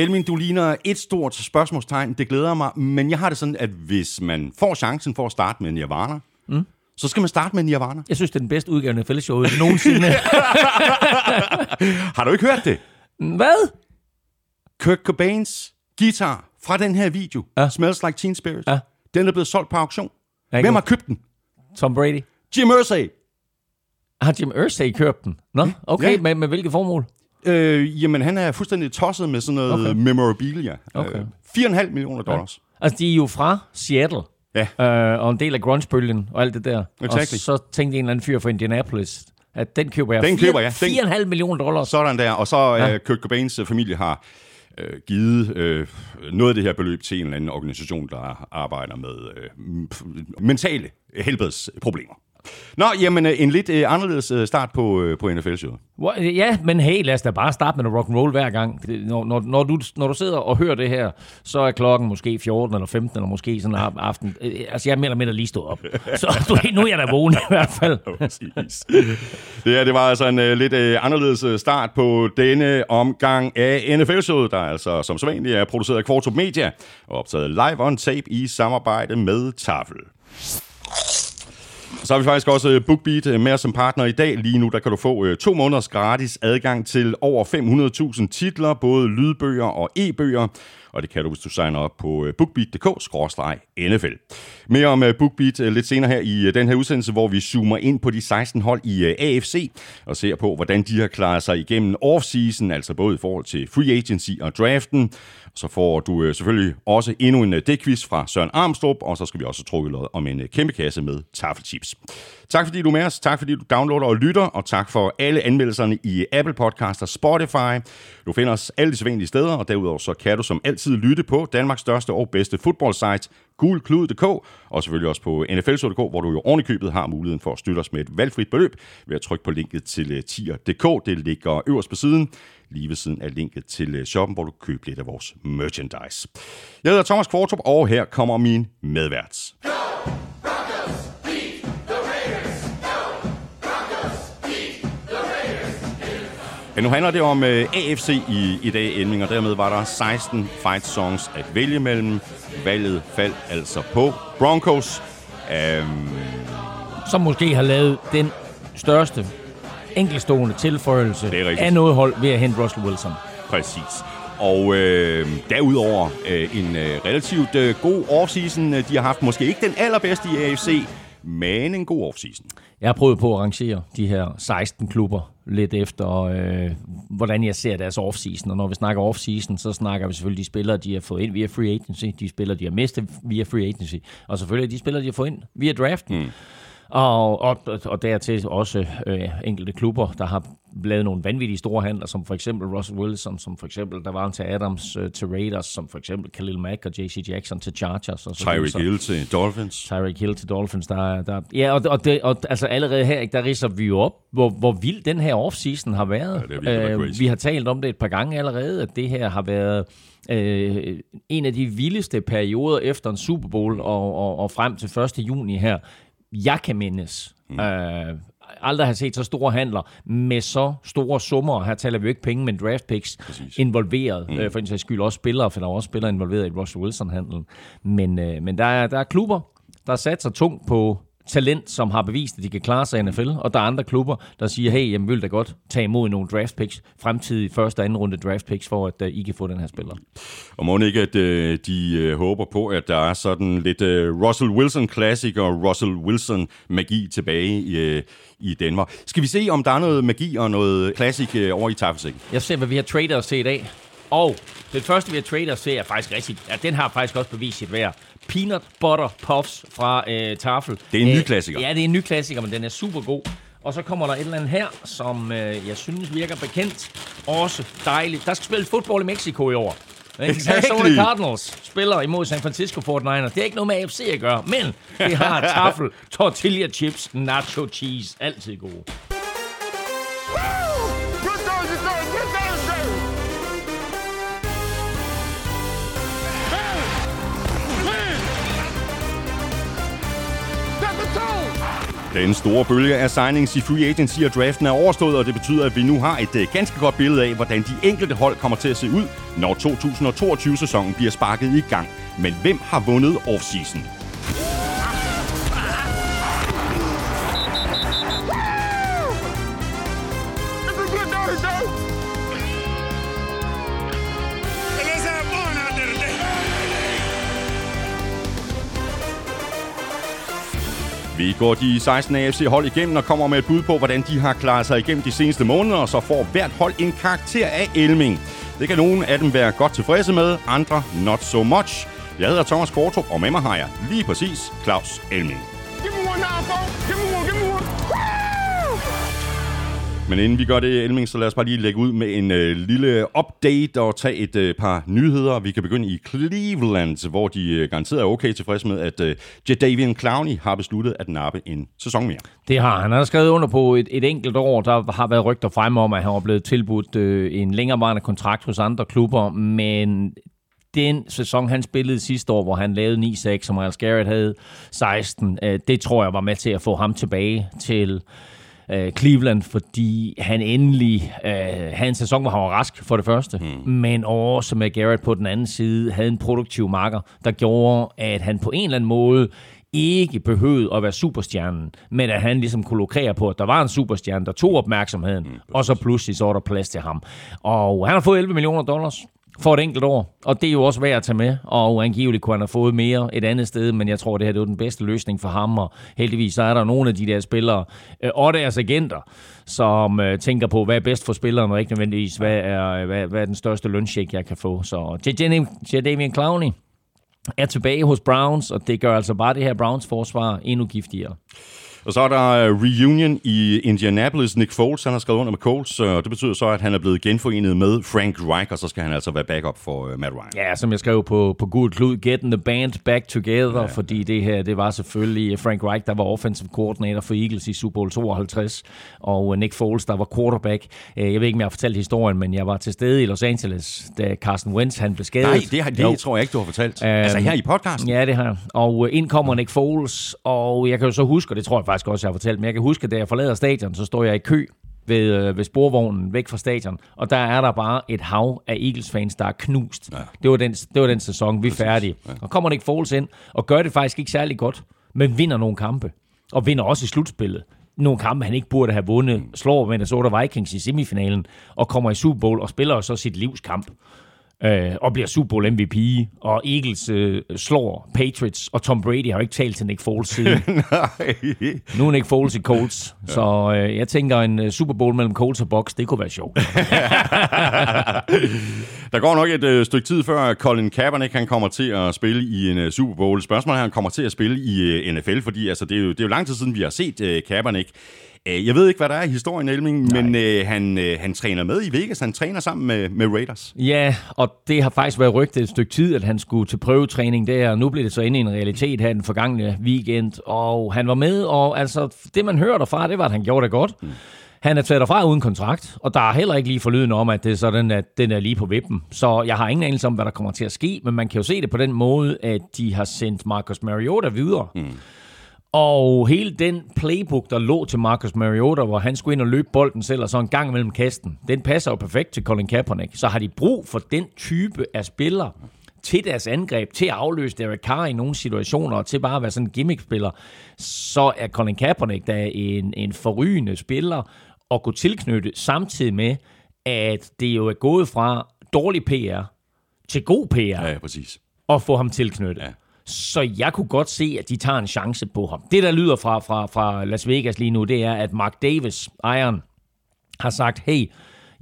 Elmin, du ligner et stort spørgsmålstegn. Det glæder mig. Men jeg har det sådan, at hvis man får chancen for at starte med Nirvana, mm. så skal man starte med Nirvana. Jeg synes, det er den bedste udgave af fællesshowet nogensinde. Har du ikke hørt det? Hvad? Kurt Cobains guitar fra den her video, Ja. Smells Like Teen Spirit, Ja. den er blevet solgt på auktion. Hvem har købt den? Tom Brady. Jim Irsay. Har Jim Irsay købt den? Nå, okay, Ja. med, med hvilket formål? Øh, jamen, han er fuldstændig tosset med sådan noget Okay. memorabilia. Okay. Øh, 4,5 millioner dollars. Altså, de er jo fra Seattle. Ja. Øh, og en del af grunge-bølgen og alt det der. Exactly. Og så tænkte en eller anden fyr fra Indianapolis, at den køber jeg. Den køber jeg. Den- 4,5 millioner dollars. Sådan der. Og så øh, Ja. ja. Kurt Cobains øh, familie har øh, givet øh, noget af det her beløb til en eller anden organisation, der arbejder med øh, mentale helbredsproblemer. Nå, jamen øh, en lidt øh, anderledes øh, start på, øh, på NFL-showet. Hvor- Ja, men hey, lad os da bare starte med noget rock and roll hver gang. Når, når, når, du, når du sidder og hører det her, så er klokken måske 14 eller 15, eller måske sådan en aften. Øh, Altså, jeg er mere eller mindre lige stået op. Så du, nu er jeg da vågen i hvert fald. Præcis. Det her, det var altså en uh, lidt uh, anderledes øh, start på denne omgang af NFL-showet, der altså som sædvanligt er produceret af Kvartrup Media og optaget live on tape i samarbejde med Tafel. Så har vi faktisk også øh, BookBeat øh, med os som partner i dag. Lige nu der kan du få øh, to måneders gratis adgang til over 500.000 titler, både lydbøger og e-bøger. Og det kan du, hvis du signer op på øh, bookbeat.dk-nfl. Mere om øh, BookBeat øh, lidt senere her i den her udsendelse, hvor vi zoomer ind på de 16 hold i AFC og ser på, hvordan de har klaret sig igennem offseason, altså både i forhold til free agency og draften. Så får du selvfølgelig også endnu en dækvis fra Søren Armstrong, og så skal vi også trukke lod om en kæmpe kasse med taffelchips. Tak fordi du er med os, tak fordi du downloader og lytter, og tak for alle anmeldelserne i Apple Podcast og Spotify. Du finder os alle de sædvanlige steder, og derudover så kan du som altid lytte på Danmarks største og bedste fodboldsite, gulklud.dk, og selvfølgelig også på nfl.dk, hvor du jo ovenikøbet har muligheden for at støtte os med et valgfrit beløb ved at trykke på linket til øh, tier.dk. Det ligger øverst på siden, lige ved siden af linket til øh, shoppen, hvor du køber lidt af vores merchandise. Jeg hedder Thomas Kvartrup, og her kommer min medvært. Ja, nu handler det om øh, AFC i, i dag, Elming, og dermed var der 16 fight songs at vælge mellem. Valget faldt altså på Broncos. Øhm, Som måske har lavet den største enkelstående tilføjelse af noget hold ved at hente Russell Wilson. præcis. Og øh, derudover øh, en øh, relativt øh, god offseason. De har haft måske ikke den allerbedste i AFC, men en god offseason. Jeg har prøvet på at arrangere de her 16 klubber lidt efter, øh, hvordan jeg ser deres offseason. Og når vi snakker offseason, så snakker vi selvfølgelig de spillere, de har fået ind via free agency, de spillere, de har mistet via free agency, og selvfølgelig de spillere, de har fået ind via draften. Mm. Og, og, og dertil også øh, enkelte klubber, der har lavet nogle vanvittige store handler, som for eksempel Russell Wilson, som for eksempel der var til Adams øh, til Raiders, som for eksempel Khalil Mack og J.C. Jackson til Chargers. Og så. Tyreek Hill til Dolphins. Tyreek Hill til Dolphins, der, er- der ja, og, og, det, og altså allerede her, der riser vi jo op, hvor, hvor vild den her offseason har været. Ja, virkelig crazy. vi har talt om det et par gange allerede, at det her har været øh, en af de vildeste perioder efter en Super Bowl og, og, og frem til 1. juni her, jeg kan mindes. Mm. Øh, aldrig har set så store handler med så store summer. Her taler vi jo ikke penge, men draft picks Præcis. involveret. Mm. Øh, for en sags skyld også spillere, for der er også spillere involveret i Russell Wilson-handlen. Men, øh, men der, er, der er klubber, der sat sig tungt på talent, som har bevist, at de kan klare sig i NFL, og der er andre klubber, der siger, hey, jamen, vil da godt tage imod nogle draft picks, fremtidige første og anden runde draft picks, for at uh, I kan få den her spiller. Og må ikke, at øh, de øh, håber på, at der er sådan lidt øh, Russell Wilson Classic og Russell Wilson magi tilbage i, øh, i Danmark. Skal vi se, om der er noget magi og noget classic øh, over i Tafelsikken? Jeg ser, hvad vi har trader at se i dag. Og den første, vi har trader at se, er faktisk rigtig... Ja, den har faktisk også bevist sit værd. Peanut Butter Puffs fra øh, Tafel. Det er en ny Øh, klassiker. Ja, det er en ny klassiker, men den er super god. Og så kommer der et eller andet her, som øh, jeg synes virker bekendt. Også dejligt. Der skal spille fodbold i Mexico i år. Exactly. Arizona Cardinals spiller imod San Francisco 49ers. Det er ikke noget med AFC at gøre, men det har Tafel, tortilla chips, nacho cheese. Altid gode. Good Den store bølge af signings i free agency og draften er overstået, og det betyder, at vi nu har et øh, ganske godt billede af, hvordan de enkelte hold kommer til at se ud, når 2022-sæsonen bliver sparket i gang. Men hvem har vundet offseason? Vi går de 16 AFC-hold igennem og kommer med et bud på, hvordan de har klaret sig igennem de seneste måneder, og så får hvert hold en karakter af Elming. Det kan nogle af dem være godt tilfredse med, andre not so much. Jeg hedder Thomas Kortrup, og med mig har jeg lige præcis Claus Elming. Give me one now. Give me one, give me one. Men inden vi gør det, Elming, så lad os bare lige lægge ud med en øh, lille update og tage et øh, par nyheder. Vi kan begynde i Cleveland, hvor de øh, garanteret er okay tilfredse med, at øh, Jadavian Clowney har besluttet at nappe en sæson mere. Det har han. Han har skrevet under på et, et enkelt år. Der har været rygter frem om, at han var blevet tilbudt øh, en længerevarende kontrakt hos andre klubber, men den sæson, han spillede sidste år, hvor han lavede 9-6, som Miles Garrett havde 16, øh, det tror jeg var med til at få ham tilbage til øh, Cleveland, fordi han endelig øh, havde en sæson, hvor han var rask for det første, mm. men også med Garrett på den anden side havde en produktiv makker, der gjorde, at han på en eller anden måde ikke behøvede at være superstjernen, men at han ligesom kunne lukrere på, at der var en superstjerne, der tog opmærksomheden, mm, og så pludselig så var der plads til ham. Og han har fået 11 millioner dollars for et enkelt år, og det er jo også værd at tage med, og angiveligt kunne han have fået mere et andet sted, men jeg tror, det her det var den bedste løsning for ham, og heldigvis så er der nogle af de der spillere, øh, og deres agenter, som øh, tænker på, hvad er bedst for spilleren, og ikke nødvendigvis, hvad er, øh, hvad, hvad er den største lønsjek, jeg kan få. Så Jadavian Clowney, er tilbage hos Browns, og det gør altså bare det her Browns forsvar endnu giftigere. Og så er der øh, reunion i Indianapolis. Nick Foles, han har skrevet under med Colts, og det betyder så, at han er blevet genforenet med Frank Reich, og så skal han altså være backup for uh, Matt Ryan. Ja, som jeg skrev på, på Gud Klud, getting the band back together, ja, fordi det her, det var selvfølgelig Frank Reich, der var offensive coordinator for Eagles i Super Bowl 52, og Nick Foles, der var quarterback. Jeg ved ikke, om jeg har fortalt historien, men jeg var til stede i Los Angeles, da Carson Wentz han blev skadet. Nej, det, har, det tror jeg ikke, du har fortalt. Um, altså her i podcasten? Ja, det har jeg. Og ind kommer Nick Foles, og jeg kan jo så huske, og det tror jeg faktisk også, jeg har fortalt, men jeg kan huske, at da jeg forlader stadion, så står jeg i kø ved, øh, ved sporvognen væk fra stadion, og der er der bare et hav af Eagles-fans, der er knust. Ja. Det, var den, det var den sæson, vi er færdige. Ja. Og kommer Nick Foles ind, og gør det faktisk ikke særlig godt, men vinder nogle kampe, og vinder også i slutspillet. Nogle kampe, han ikke burde have vundet, slår Minnesota Vikings i semifinalen, og kommer i Super Bowl og spiller så sit livs kamp øh, og bliver Super Bowl MVP, og Eagles øh, slår Patriots, og Tom Brady har jo ikke talt til Nick Foles siden. Nej. Nu er Nick Foles i Colts, så øh, jeg tænker, en uh, Super Bowl mellem Colts og Bucks, det kunne være sjovt. Der går nok et øh, stykke tid før Colin Kaepernick han kommer til at spille i en øh, Super Bowl. Spørgsmålet er, han kommer til at spille i øh, NFL, fordi altså, det, er jo, det er jo lang tid siden, vi har set øh, Kaepernick. Øh, Jeg ved ikke, hvad der er i historien, Elming, men øh, han, øh, han træner med i Vegas. Han træner sammen med, med Raiders. Ja, og det har faktisk været rygtet et stykke tid, at han skulle til prøvetræning der, og nu blev det så inde i en realitet her den forgangne weekend, og han var med, og altså, det man hører derfra, det var, at han gjorde det godt. Mm. Han er taget derfra uden kontrakt, og der er heller ikke lige forlyden om, at det er sådan, at den er lige på vippen. Så jeg har ingen anelse om, hvad der kommer til at ske, men man kan jo se det på den måde, at de har sendt Marcus Mariota videre. Mm. Og hele den playbook, der lå til Marcus Mariota, hvor han skulle ind og løbe bolden selv, og så en gang mellem kasten, den passer jo perfekt til Colin Kaepernick. Så har de brug for den type af spillere til deres angreb, til at afløse Derek Carr i nogle situationer, og til bare at være sådan en gimmick-spiller, så er Colin Kaepernick da en, en forrygende spiller at gå tilknyttet, samtidig med, at det jo er gået fra dårlig PR til god PR, Ja, ja præcis. at få ham tilknyttet. Ja. Så jeg kunne godt se, at de tager en chance på ham. Det, der lyder fra, fra, fra Las Vegas lige nu, det er, at Mark Davis, ejeren, har sagt, hey,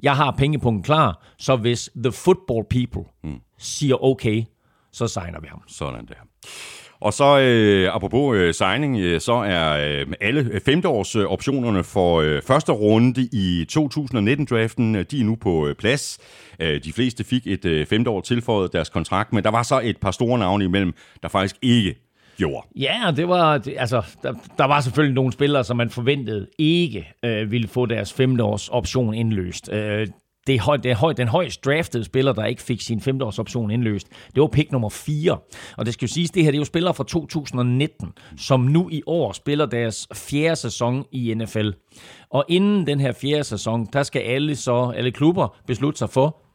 jeg har pengepunkten klar, så hvis the football people mm. siger okay, så signer vi ham. Sådan der. Og så, øh, apropos øh, signing, øh, så er øh, alle femteårs øh, optionerne for øh, første runde i 2019-draften, øh, de er nu på øh, plads. Øh, de fleste fik et øh, femteår tilføjet deres kontrakt, men der var så et par store navne imellem, der faktisk ikke gjorde. Ja, det var, det, altså, der, der var selvfølgelig nogle spillere, som man forventede ikke øh, ville få deres femte års option indløst. Øh, det, høj, det høj, den højst draftede spiller, der ikke fik sin femteårsoption indløst, det var pick nummer 4. Og det skal jo siges, det her det er jo spillere fra 2019, som nu i år spiller deres fjerde sæson i NFL. Og inden den her fjerde sæson, der skal alle så alle klubber beslutte sig for,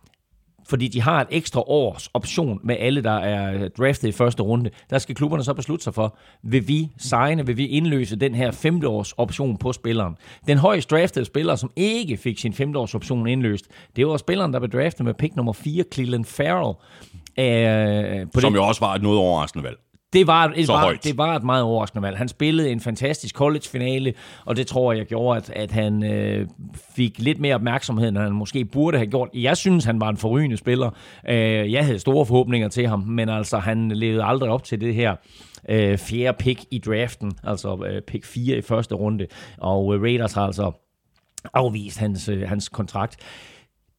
fordi de har et ekstra års option med alle, der er draftet i første runde. Der skal klubberne så beslutte sig for, vil vi signe, vil vi indløse den her femte års option på spilleren. Den højst draftede spiller, som ikke fik sin femte års option indløst, det var spilleren, der blev draftet med pick nummer 4, Cleveland Farrell. Øh, på Som det, jo også var et noget overraskende valg. Det var, et, var, det var et meget overraskende valg. Han spillede en fantastisk college-finale, og det tror jeg gjorde, at, at han øh, fik lidt mere opmærksomhed, end han måske burde have gjort. Jeg synes, han var en forrygende spiller. Øh, jeg havde store forhåbninger til ham, men altså, han levede aldrig op til det her øh, fjerde pick i draften, altså øh, pick 4 i første runde, og øh, Raiders har altså afvist hans, øh, hans kontrakt.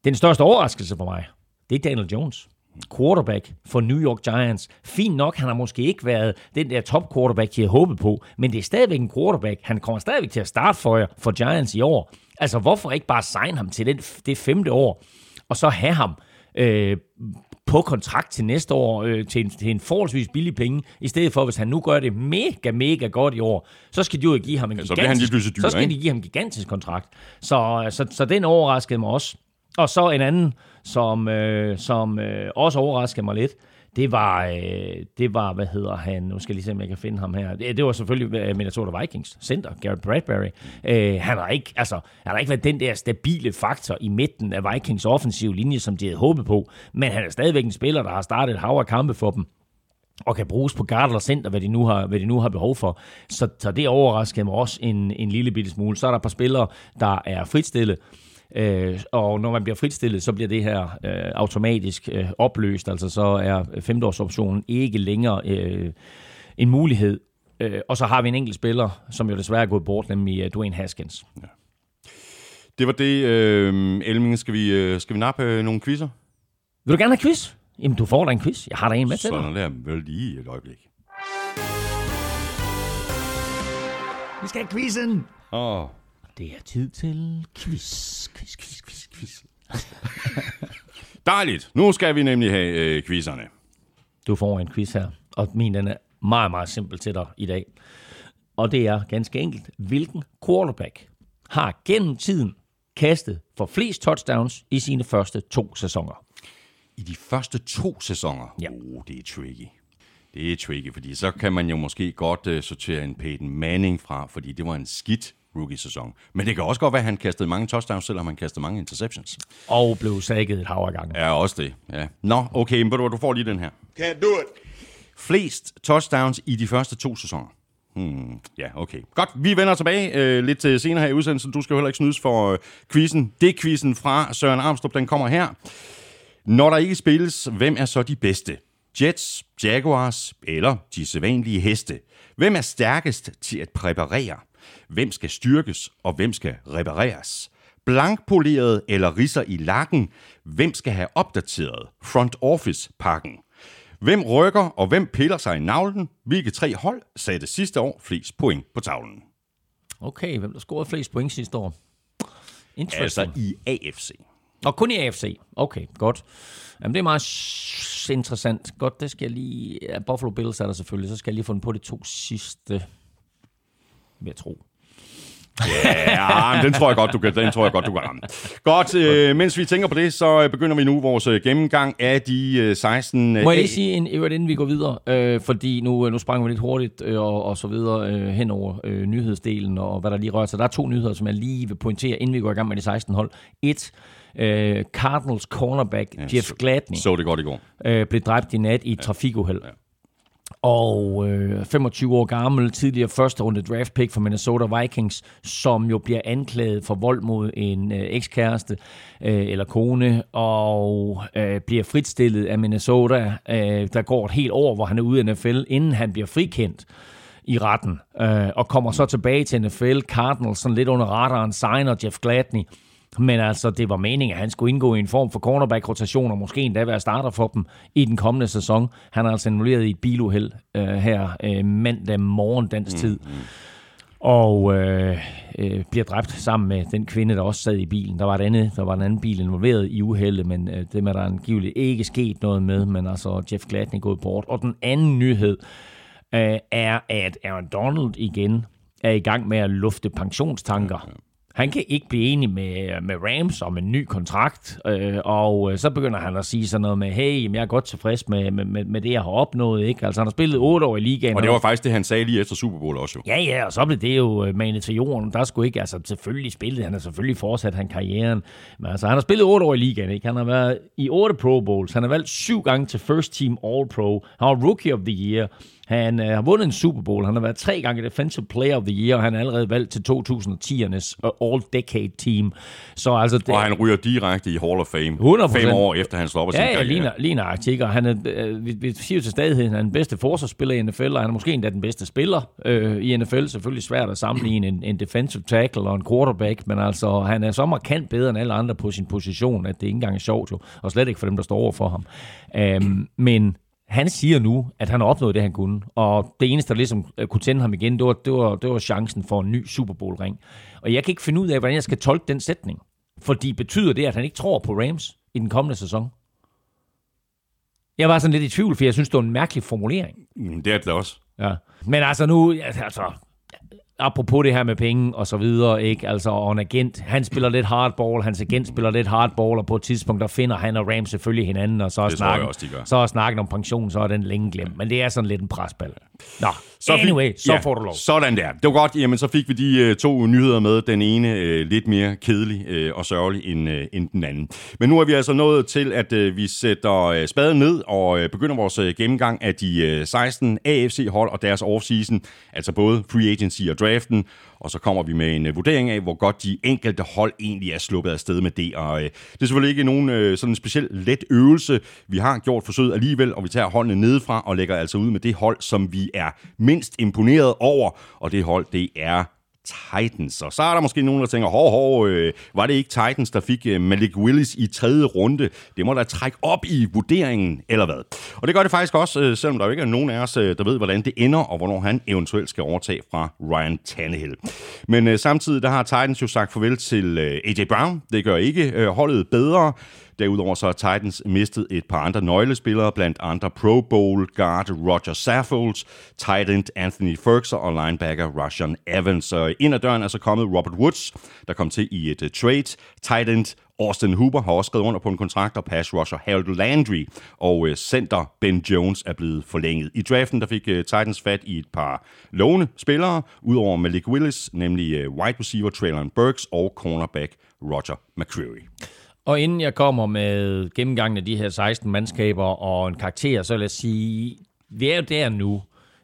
Den største overraskelse for mig, det er Daniel Jones quarterback for New York Giants. Fint nok, han har måske ikke været den der top quarterback, de havde håbet på, men det er stadigvæk en quarterback. Han kommer stadigvæk til at starte for jer, for Giants i år. Altså, hvorfor ikke bare signe ham til den, det femte år, og så have ham øh, på kontrakt til næste år øh, til, en, til en forholdsvis billig penge, i stedet for, hvis han nu gør det mega, mega godt i år, så skal de jo give ham en ja, gigantisk, så, dyr, så skal de give ham en gigantisk kontrakt. Så, så, så den overraskede mig også. Og så en anden, som, øh, som øh, også overraskede mig lidt, det var, øh, det var, hvad hedder han, nu skal jeg lige se, om jeg kan finde ham her. Det, det var selvfølgelig øh, Minnesota Vikings center, Garrett Bradbury. Øh, han, har ikke, altså, han har ikke været den der stabile faktor i midten af Vikings offensive linje, som de havde håbet på, men han er stadigvæk en spiller, der har startet et hav af kampe for dem og kan bruges på guard eller center, hvad de nu har, hvad de nu har behov for. Så, så det overraskede mig også en, en lille bitte smule. Så er der et par spillere, der er fritstillet, Øh, og når man bliver fritstillet, så bliver det her øh, automatisk øh, opløst, altså så er femteårsoptionen ikke længere øh, en mulighed. Øh, og så har vi en enkelt spiller, som jo desværre er gået bort, nemlig uh, Dwayne Haskins. Ja. Det var det. Øh, Elming, skal vi, øh, skal vi nappe øh, nogle quizzer? Vil du gerne have quiz? Jamen, du får da en quiz. Jeg har da en med til dig. Sådan der vel lige et øjeblik. Vi skal have quizzen. Åh. Oh. Det er tid til quiz, quiz, quiz, quiz, quiz. Dejligt. Nu skal vi nemlig have øh, quizzerne. Du får en quiz her, og min den er meget, meget simpel til dig i dag. Og det er ganske enkelt, hvilken quarterback har gennem tiden kastet for flest touchdowns i sine første to sæsoner? I de første to sæsoner? Ja. Oh, det er tricky. Det er tricky, fordi så kan man jo måske godt uh, sortere en Peyton Manning fra, fordi det var en skidt rookie-sæson. Men det kan også godt være, at han kastede mange touchdowns, selvom han kastede mange interceptions. Og blev sækket et hav af gange. Ja, også det. Ja. Nå, okay, men du får lige den her. Can't do it. Flest touchdowns i de første to sæsoner. Hmm, ja, okay. Godt, vi vender tilbage øh, lidt til senere her i udsendelsen. Du skal jo heller ikke snydes for øh, quizzen. Det er quizzen fra Søren Armstrong, den kommer her. Når der ikke spilles, hvem er så de bedste? Jets, Jaguars eller de sædvanlige heste? Hvem er stærkest til at præparere? Hvem skal styrkes, og hvem skal repareres? Blankpoleret eller risser i lakken? Hvem skal have opdateret front office-pakken? Hvem rykker, og hvem piller sig i navlen? Hvilke tre hold satte sidste år flest point på tavlen? Okay, hvem der scorede flest point sidste år? Altså i AFC. Og kun i AFC. Okay, godt. Jamen, det er meget interessant. Godt, det skal jeg lige... Ja, Buffalo Bills er der selvfølgelig. Så skal jeg lige få den på de to sidste vil jeg tro. Ja, den tror jeg godt, du kan, den tror jeg godt, du kan ramme. Godt, øh, mens vi tænker på det, så begynder vi nu vores øh, gennemgang af de øh, 16... Øh, Må jeg lige sige, en, inden vi går videre, øh, fordi nu, nu sprang vi lidt hurtigt øh, og, og så videre øh, hen over øh, nyhedsdelen og hvad der lige rører sig. Der er to nyheder, som jeg lige vil pointere, inden vi går i gang med de 16 hold. Et, øh, Cardinals cornerback ja, Jeff Gladney. Så det godt i går. Øh, blev dræbt i nat i et ja. trafikuheld. Ja og øh, 25 år gammel, tidligere første runde draft pick for Minnesota Vikings, som jo bliver anklaget for vold mod en øh, ekskæreste øh, eller kone, og øh, bliver fritstillet af Minnesota. Øh, der går et helt år, hvor han er ude af NFL, inden han bliver frikendt i retten, øh, og kommer så tilbage til NFL. Cardinals, sådan lidt under radaren, signer Jeff Gladney, men altså, det var meningen, at han skulle indgå i en form for cornerback-rotation, og måske endda være starter for dem i den kommende sæson. Han er altså involveret i et biluheld øh, her øh, mandag morgen dansk tid. Mm, mm. og øh, øh, bliver dræbt sammen med den kvinde, der også sad i bilen. Der var, et andet, der var en anden bil involveret i uheldet, men øh, det er der angiveligt ikke sket noget med, men altså Jeff Gladney gået bort. Og den anden nyhed øh, er, at Aaron Donald igen er i gang med at lufte pensionstanker. Han kan ikke blive enig med, med Rams om en ny kontrakt, øh, og øh, så begynder han at sige sådan noget med, hey, jeg er godt tilfreds med, med, med det, jeg har opnået. Ikke? Altså, han har spillet otte år i ligaen. Og det var faktisk det, han sagde lige efter Super Bowl også jo. Ja, ja, og så blev det jo øh, manet til jorden. Der skulle ikke, altså selvfølgelig spillet, han har selvfølgelig fortsat han karrieren, men altså, han har spillet otte år i ligaen, ikke? Han har været i otte Pro Bowls, han har valgt syv gange til First Team All Pro, han var Rookie of the Year, han øh, har vundet en Super Bowl. Han har været tre gange Defensive Player of the Year, og han er allerede valgt til 2010'ernes uh, All-Decade Team. Så altså, det, Og han ryger direkte i Hall of Fame. 100%. Fem år efter han stopper sin Ja, ja, karriere. ligner, ligner og han er, øh, vi, vi siger jo til stadighed, han er den bedste forsvarsspiller i NFL, og han er måske endda den bedste spiller øh, i NFL. Selvfølgelig svært at sammenligne en, en defensive tackle og en quarterback, men altså, han er så markant bedre end alle andre på sin position, at det ikke engang er sjovt jo, og slet ikke for dem, der står over for ham. Um, men han siger nu, at han har opnået det, han kunne. Og det eneste, der ligesom øh, kunne tænde ham igen, det var, det var, det var chancen for en ny Super Bowl-ring. Og jeg kan ikke finde ud af, hvordan jeg skal tolke den sætning. Fordi betyder det, at han ikke tror på Rams i den kommende sæson? Jeg var sådan lidt i tvivl, for jeg synes, det var en mærkelig formulering. Mm, Det er det også. Ja. Men altså nu, altså, apropos det her med penge og så videre, ikke? Altså, og en agent, han spiller lidt hardball, hans agent spiller lidt hardball, og på et tidspunkt, der finder han og Rams selvfølgelig hinanden, og så er, snakken, også, så er snakken om pension, så er den længe glemt. Men det er sådan lidt en presbal. Nå, Så fik- anyway, så får du lov. Sådan der. Det var godt. Jamen, så fik vi de øh, to nyheder med. Den ene øh, lidt mere kedelig øh, og sørgelig end, øh, end den anden. Men nu er vi altså nået til, at øh, vi sætter øh, spaden ned og øh, begynder vores øh, gennemgang af de øh, 16 AFC-hold og deres offseason. Altså både free agency og draften. Og så kommer vi med en øh, vurdering af, hvor godt de enkelte hold egentlig er sluppet af sted med det. Og øh, det er selvfølgelig ikke nogen øh, sådan speciel let øvelse. Vi har gjort forsøget alligevel, og vi tager holdene nedefra og lægger altså ud med det hold, som vi er mindst imponeret over. Og det hold, det er Titans. Og så er der måske nogen, der tænker, hov, hov, øh, var det ikke Titans, der fik øh, Malik Willis i tredje runde? Det må da trække op i vurderingen, eller hvad? Og det gør det faktisk også, øh, selvom der jo ikke er nogen af os, øh, der ved, hvordan det ender, og hvornår han eventuelt skal overtage fra Ryan Tannehill. Men øh, samtidig, der har Titans jo sagt farvel til øh, AJ Brown. Det gør ikke øh, holdet bedre. Derudover så har Titans mistet et par andre nøglespillere, blandt andre Pro Bowl guard Roger Saffolds, tight end Anthony Ferguson og linebacker Rashan Evans. Så ind ad døren er så kommet Robert Woods, der kom til i et uh, trade. Tight end Austin Hooper har også skrevet under på en kontrakt, og pass rusher Harold Landry og øh, center Ben Jones er blevet forlænget. I draften der fik øh, Titans fat i et par lovende spillere, udover Malik Willis, nemlig wide receiver Traylon Burks og cornerback Roger McCreary. Og inden jeg kommer med gennemgangen af de her 16 mandskaber og en karakter, så vil jeg sige, vi er jo der nu,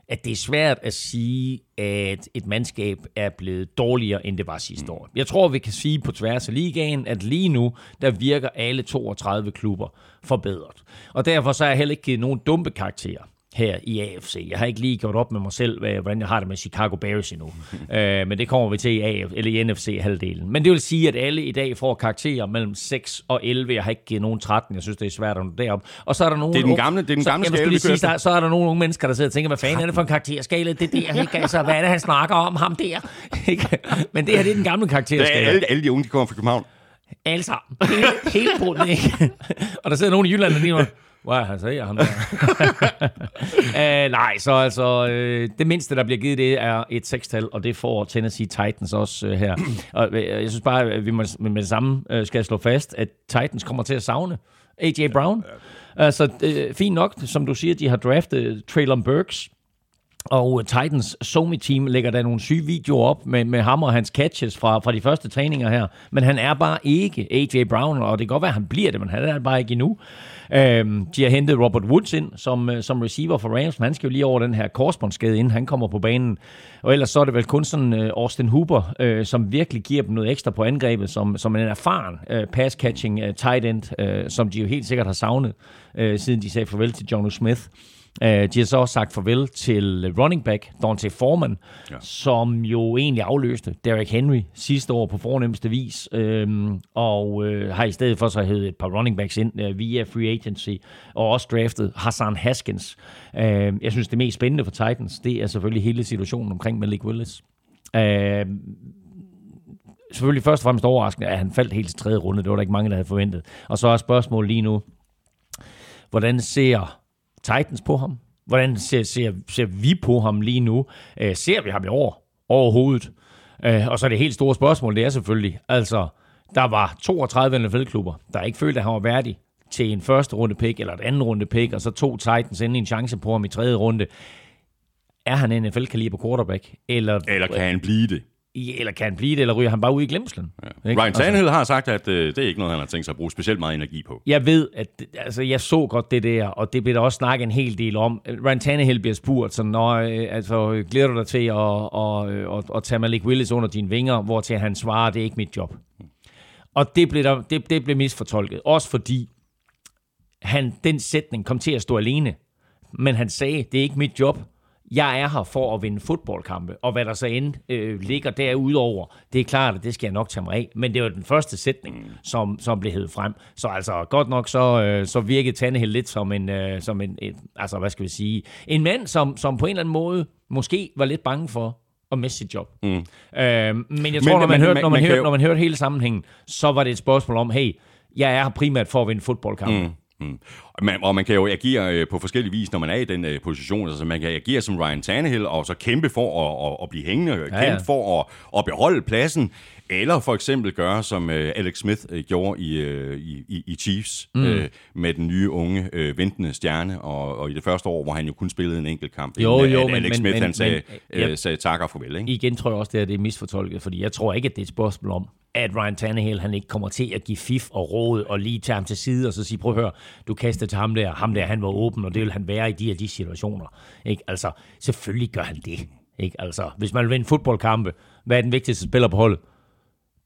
at det er svært at sige, at et mandskab er blevet dårligere, end det var sidste år. Jeg tror, vi kan sige på tværs af ligaen, at lige nu, der virker alle 32 klubber forbedret. Og derfor så har jeg heller ikke givet nogen dumpe karakterer her i AFC. Jeg har ikke lige gjort op med mig selv, hvordan jeg har det med Chicago Bears endnu. øh, men det kommer vi til i, AF, eller i NFC-halvdelen. Men det vil sige, at alle i dag får karakterer mellem 6 og 11. Jeg har ikke givet nogen 13. Jeg synes, det er svært at nå derop. Og så er der nogle... Det er den gamle- det er den så, gamle vil skala, sige, der, så er der nogle unge mennesker, der sidder og tænker, hvad fanden er det for en karakterskala? Det er der, ikke? Altså, hvad er det, han snakker om? Ham der? Men det her, det er den gamle Det er karakterskala. alle, alle de unge, de kommer fra København. Alle sammen. Helt, helt brudt, ikke? og der sidder nogen i Jylland, der lige nu, hvad han siger ham der? uh, nej, så altså, øh, det mindste, der bliver givet, det er et sekstal, og det får Tennessee Titans også øh, her. Og øh, jeg synes bare, at vi må, med det samme øh, skal slå fast, at Titans kommer til at savne A.J. Brown. Altså, øh, fint nok, som du siger, de har draftet Traylon Burks, og Titans Somi-team lægger der nogle syge videoer op med, med ham og hans catches fra, fra de første træninger her. Men han er bare ikke A.J. Brown, og det kan godt være, at han bliver det, men han er det bare ikke endnu. Øhm, de har hentet Robert Woods ind som, øh, som receiver for Rams, men han skal jo lige over den her korsbåndsskade, inden han kommer på banen. Og ellers så er det vel kun sådan øh, Austin Hooper, øh, som virkelig giver dem noget ekstra på angrebet, som, som en erfaren øh, pass-catching øh, tight end, øh, som de jo helt sikkert har savnet, øh, siden de sagde farvel til John Smith. Uh, de har så også sagt farvel til running back Dante Foreman, ja. som jo egentlig afløste Derrick Henry sidste år på fornemmeste vis, øhm, og øh, har i stedet for så hævet et par running backs ind øh, via free agency, og også draftet Hassan Haskins. Uh, jeg synes, det mest spændende for Titans, det er selvfølgelig hele situationen omkring Malik Willis. Øh, selvfølgelig først og fremmest overraskende, at han faldt helt til tredje runde. Det var der ikke mange, der havde forventet. Og så er spørgsmålet lige nu, hvordan ser Titans på ham? Hvordan ser, ser, ser vi på ham lige nu? Øh, ser vi ham i år overhovedet? Øh, og så er det helt store spørgsmål, det er selvfølgelig, altså, der var 32 NFL-klubber, der ikke følte, at han var værdig til en første runde pick eller et anden runde pick, og så to Titans endelig en chance på ham i tredje runde. Er han en NFL-kaliber quarterback? Eller, Eller kan han blive det? Eller kan han blive det, eller ryger han bare ud i glemslen? Ja. Ryan Tannehill har sagt, at øh, det er ikke noget, han har tænkt sig at bruge specielt meget energi på. Jeg ved, at altså, jeg så godt det der, og det bliver der også snakket en hel del om. Ryan Tannehill bliver spurgt, så når, øh, altså, glæder du dig til at, at, at, at tage Malik Willis under dine vinger, hvor til han svarer, det er ikke mit job. Og det blev, der, det, det blev misfortolket. Også fordi han, den sætning kom til at stå alene. Men han sagde, det er ikke mit job. Jeg er her for at vinde fodboldkampe, og hvad der så end øh, ligger derudover, det er klart, at det skal jeg nok tage mig af. Men det var den første sætning, som, som blev hævet frem. Så altså godt nok så, øh, så virkede Tannehill lidt som en, øh, som en, et, altså hvad skal vi sige, en mand, som, som på en eller anden måde måske var lidt bange for at miste sit job. Mm. Øh, men jeg tror, men, når, man men- hørte, når, man man hørte, jo- når man hørte hele sammenhængen, så var det et spørgsmål om, hey, jeg er her primært for at vinde fodboldkampe. Mm. Mm. Man, og man kan jo agere øh, på forskellige vis, når man er i den øh, position. Altså man kan agere som Ryan Tannehill, og så kæmpe for at, at, at blive hængende, ja, ja. kæmpe for at, at beholde pladsen, eller for eksempel gøre, som øh, Alex Smith øh, gjorde i, øh, i, i, Chiefs, mm. øh, med den nye unge øh, ventende stjerne, og, og i det første år, hvor han jo kun spillede en enkelt kamp, Jo, inden, jo, at men- Alex Smith men- han sagde, men- øh, sagde tak og farvel. Ikke? Igen tror jeg også, det er, det er misfortolket, fordi jeg tror ikke, at det er et spørgsmål om, at Ryan Tannehill han ikke kommer til at give fif og råd og lige tage ham til side og så sige, prøv at høre, du kaster til ham der, ham der, han var åben, og det vil han være i de her de situationer. Ikke? Altså, selvfølgelig gør han det. Ikke? Altså, hvis man vil vinde fodboldkampe, hvad er den vigtigste spiller på holdet?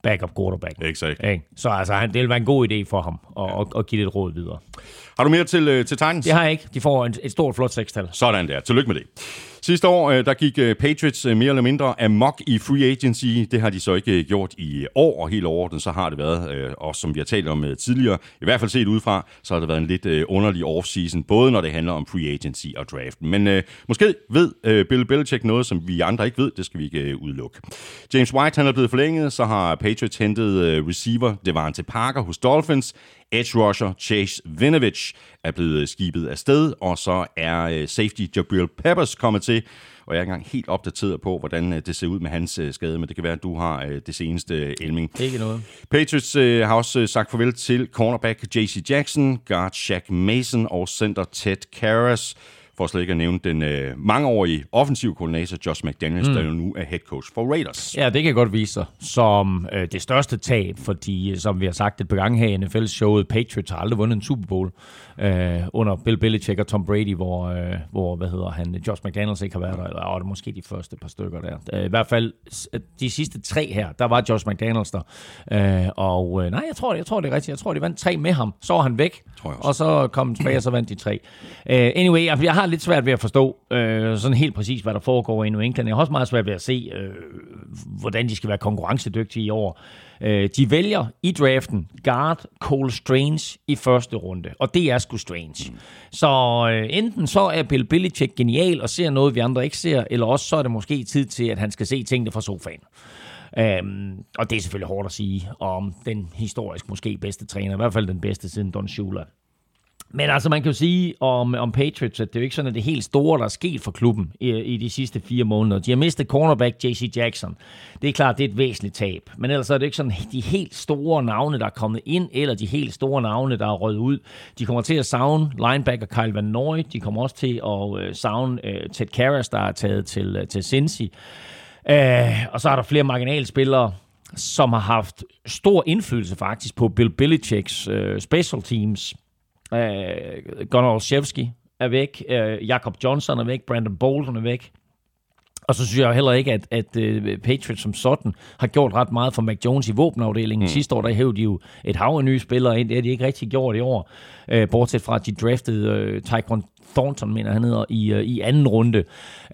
Backup quarterback. Exakt. Ikke? Så altså, han, det vil være en god idé for ham at, at, at give det et råd videre. Har du mere til, øh, til Titans? Det har jeg ikke. De får en, et stort, flot sekstal. Sådan der. Tillykke med det. Sidste år, øh, der gik øh, Patriots øh, mere eller mindre amok i free agency. Det har de så ikke gjort i år, og helt overordnet, så har det været, og som vi har talt om tidligere, i hvert fald set udefra, så har det været en lidt underlig offseason, både når det handler om free agency og draft. Men øh, måske ved øh, Bill Belichick noget, som vi andre ikke ved, det skal vi ikke øh, udelukke. James White, han er blevet forlænget, så har Patriots hentet øh, receiver Devante Parker hos Dolphins, Edge rusher Chase Vinovich er blevet skibet afsted, og så er øh, safety Jabril Peppers kommet til. Og jeg er ikke engang helt opdateret på, hvordan øh, det ser ud med hans øh, skade, men det kan være, at du har øh, det seneste Elming. Ikke noget. Patriots har også sagt farvel til cornerback J.C. Jackson, guard Shaq Mason og center Ted Karras. For slet ikke at nævne den øh, mangeårige offensiv koordinator Josh McDaniels, mm. der jo nu er head coach for Raiders. Ja, det kan godt vise sig som øh, det største tab, fordi øh, som vi har sagt et par gange her i NFL-showet, Patriots har aldrig vundet en Super Bowl øh, under Bill Belichick og Tom Brady, hvor, øh, hvor hvad hedder han, Josh McDaniels ikke har været der, eller åh, det er måske de første par stykker der. Øh, I hvert fald s- de sidste tre her, der var Josh McDaniels der, øh, og øh, nej, jeg tror, jeg tror det er rigtigt, jeg tror, de vandt tre med ham, så var han væk, Tror jeg også. og så kom han tilbage, og så vandt de tre. Uh, anyway, jeg, jeg har lidt svært ved at forstå uh, sådan helt præcis, hvad der foregår i New England. Jeg har også meget svært ved at se, uh, hvordan de skal være konkurrencedygtige i år. Uh, de vælger i draften guard Cole Strange i første runde, og det er sgu Strange. Mm. Så uh, enten så er Bill Belichick genial og ser noget, vi andre ikke ser, eller også så er det måske tid til, at han skal se tingene fra sofaen. Øhm, og det er selvfølgelig hårdt at sige om den historisk måske bedste træner, i hvert fald den bedste siden Don Shula. Men altså, man kan jo sige om, om Patriots, at det er jo ikke sådan, at det er helt store, der er sket for klubben i, i de sidste fire måneder. De har mistet cornerback J.C. Jackson. Det er klart, det er et væsentligt tab. Men ellers er det ikke sådan de helt store navne, der er kommet ind, eller de helt store navne, der er røget ud. De kommer til at savne linebacker Kyle Van Noy. De kommer også til at øh, savne uh, Ted Karras, der er taget til, uh, til Cincy. Uh, og så er der flere marginalspillere, som har haft stor indflydelse faktisk på Bill Belichicks øh, special teams. Øh, Gunnar Olszewski er væk, øh, Jakob Johnson er væk, Brandon Bolton er væk. Og så synes jeg heller ikke, at, at uh, Patriots som sådan har gjort ret meget for Mac Jones i våbenafdelingen. Mm. Sidste år, der hævde de jo et hav af nye spillere ind. Det har de ikke rigtig gjort i år. Uh, bortset fra, at de draftede uh, Tyquan Thornton, mener han hedder, i, uh, i anden runde.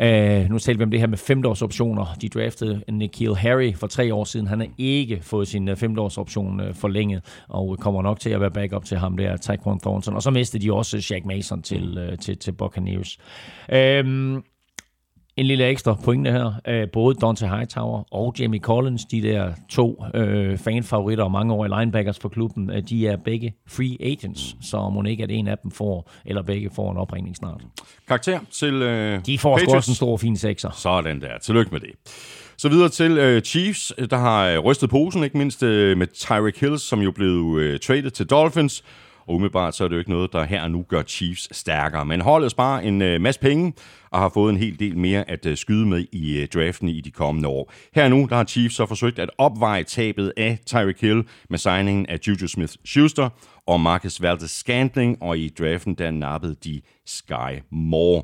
Uh, nu talte vi om det her med femteårsoptioner. De draftede Nikhil Harry for tre år siden. Han har ikke fået sin uh, femteårsoption uh, forlænget, og kommer nok til at være backup til ham der, Tyquan Thornton. Og så mistede de også Shaq Mason til, uh, til, til Buccaneers. Uh, en lille ekstra pointe her. Øh, både Dante Hightower og Jamie Collins, de der to øh, fanfavoritter og mange år i linebackers for klubben, øh, de er begge free agents, så må ikke, at en af dem får, eller begge får en opringning snart. Karakter til øh, De får Patriots. også en stor, fin sekser. Sådan der. Tillykke med det. Så videre til øh, Chiefs, der har øh, rystet posen, ikke mindst øh, med Tyreek Hill, som jo blev øh, traded til Dolphins. Og umiddelbart så er det jo ikke noget, der her og nu gør Chiefs stærkere. Men holdet sparer en øh, masse penge og har fået en hel del mere at øh, skyde med i øh, draften i de kommende år. Her og nu der har Chiefs så forsøgt at opveje tabet af Tyreek Hill med signingen af Juju Smith-Schuster og Marcus Valdes-Scantling, og i draften der nappede de Sky Moore.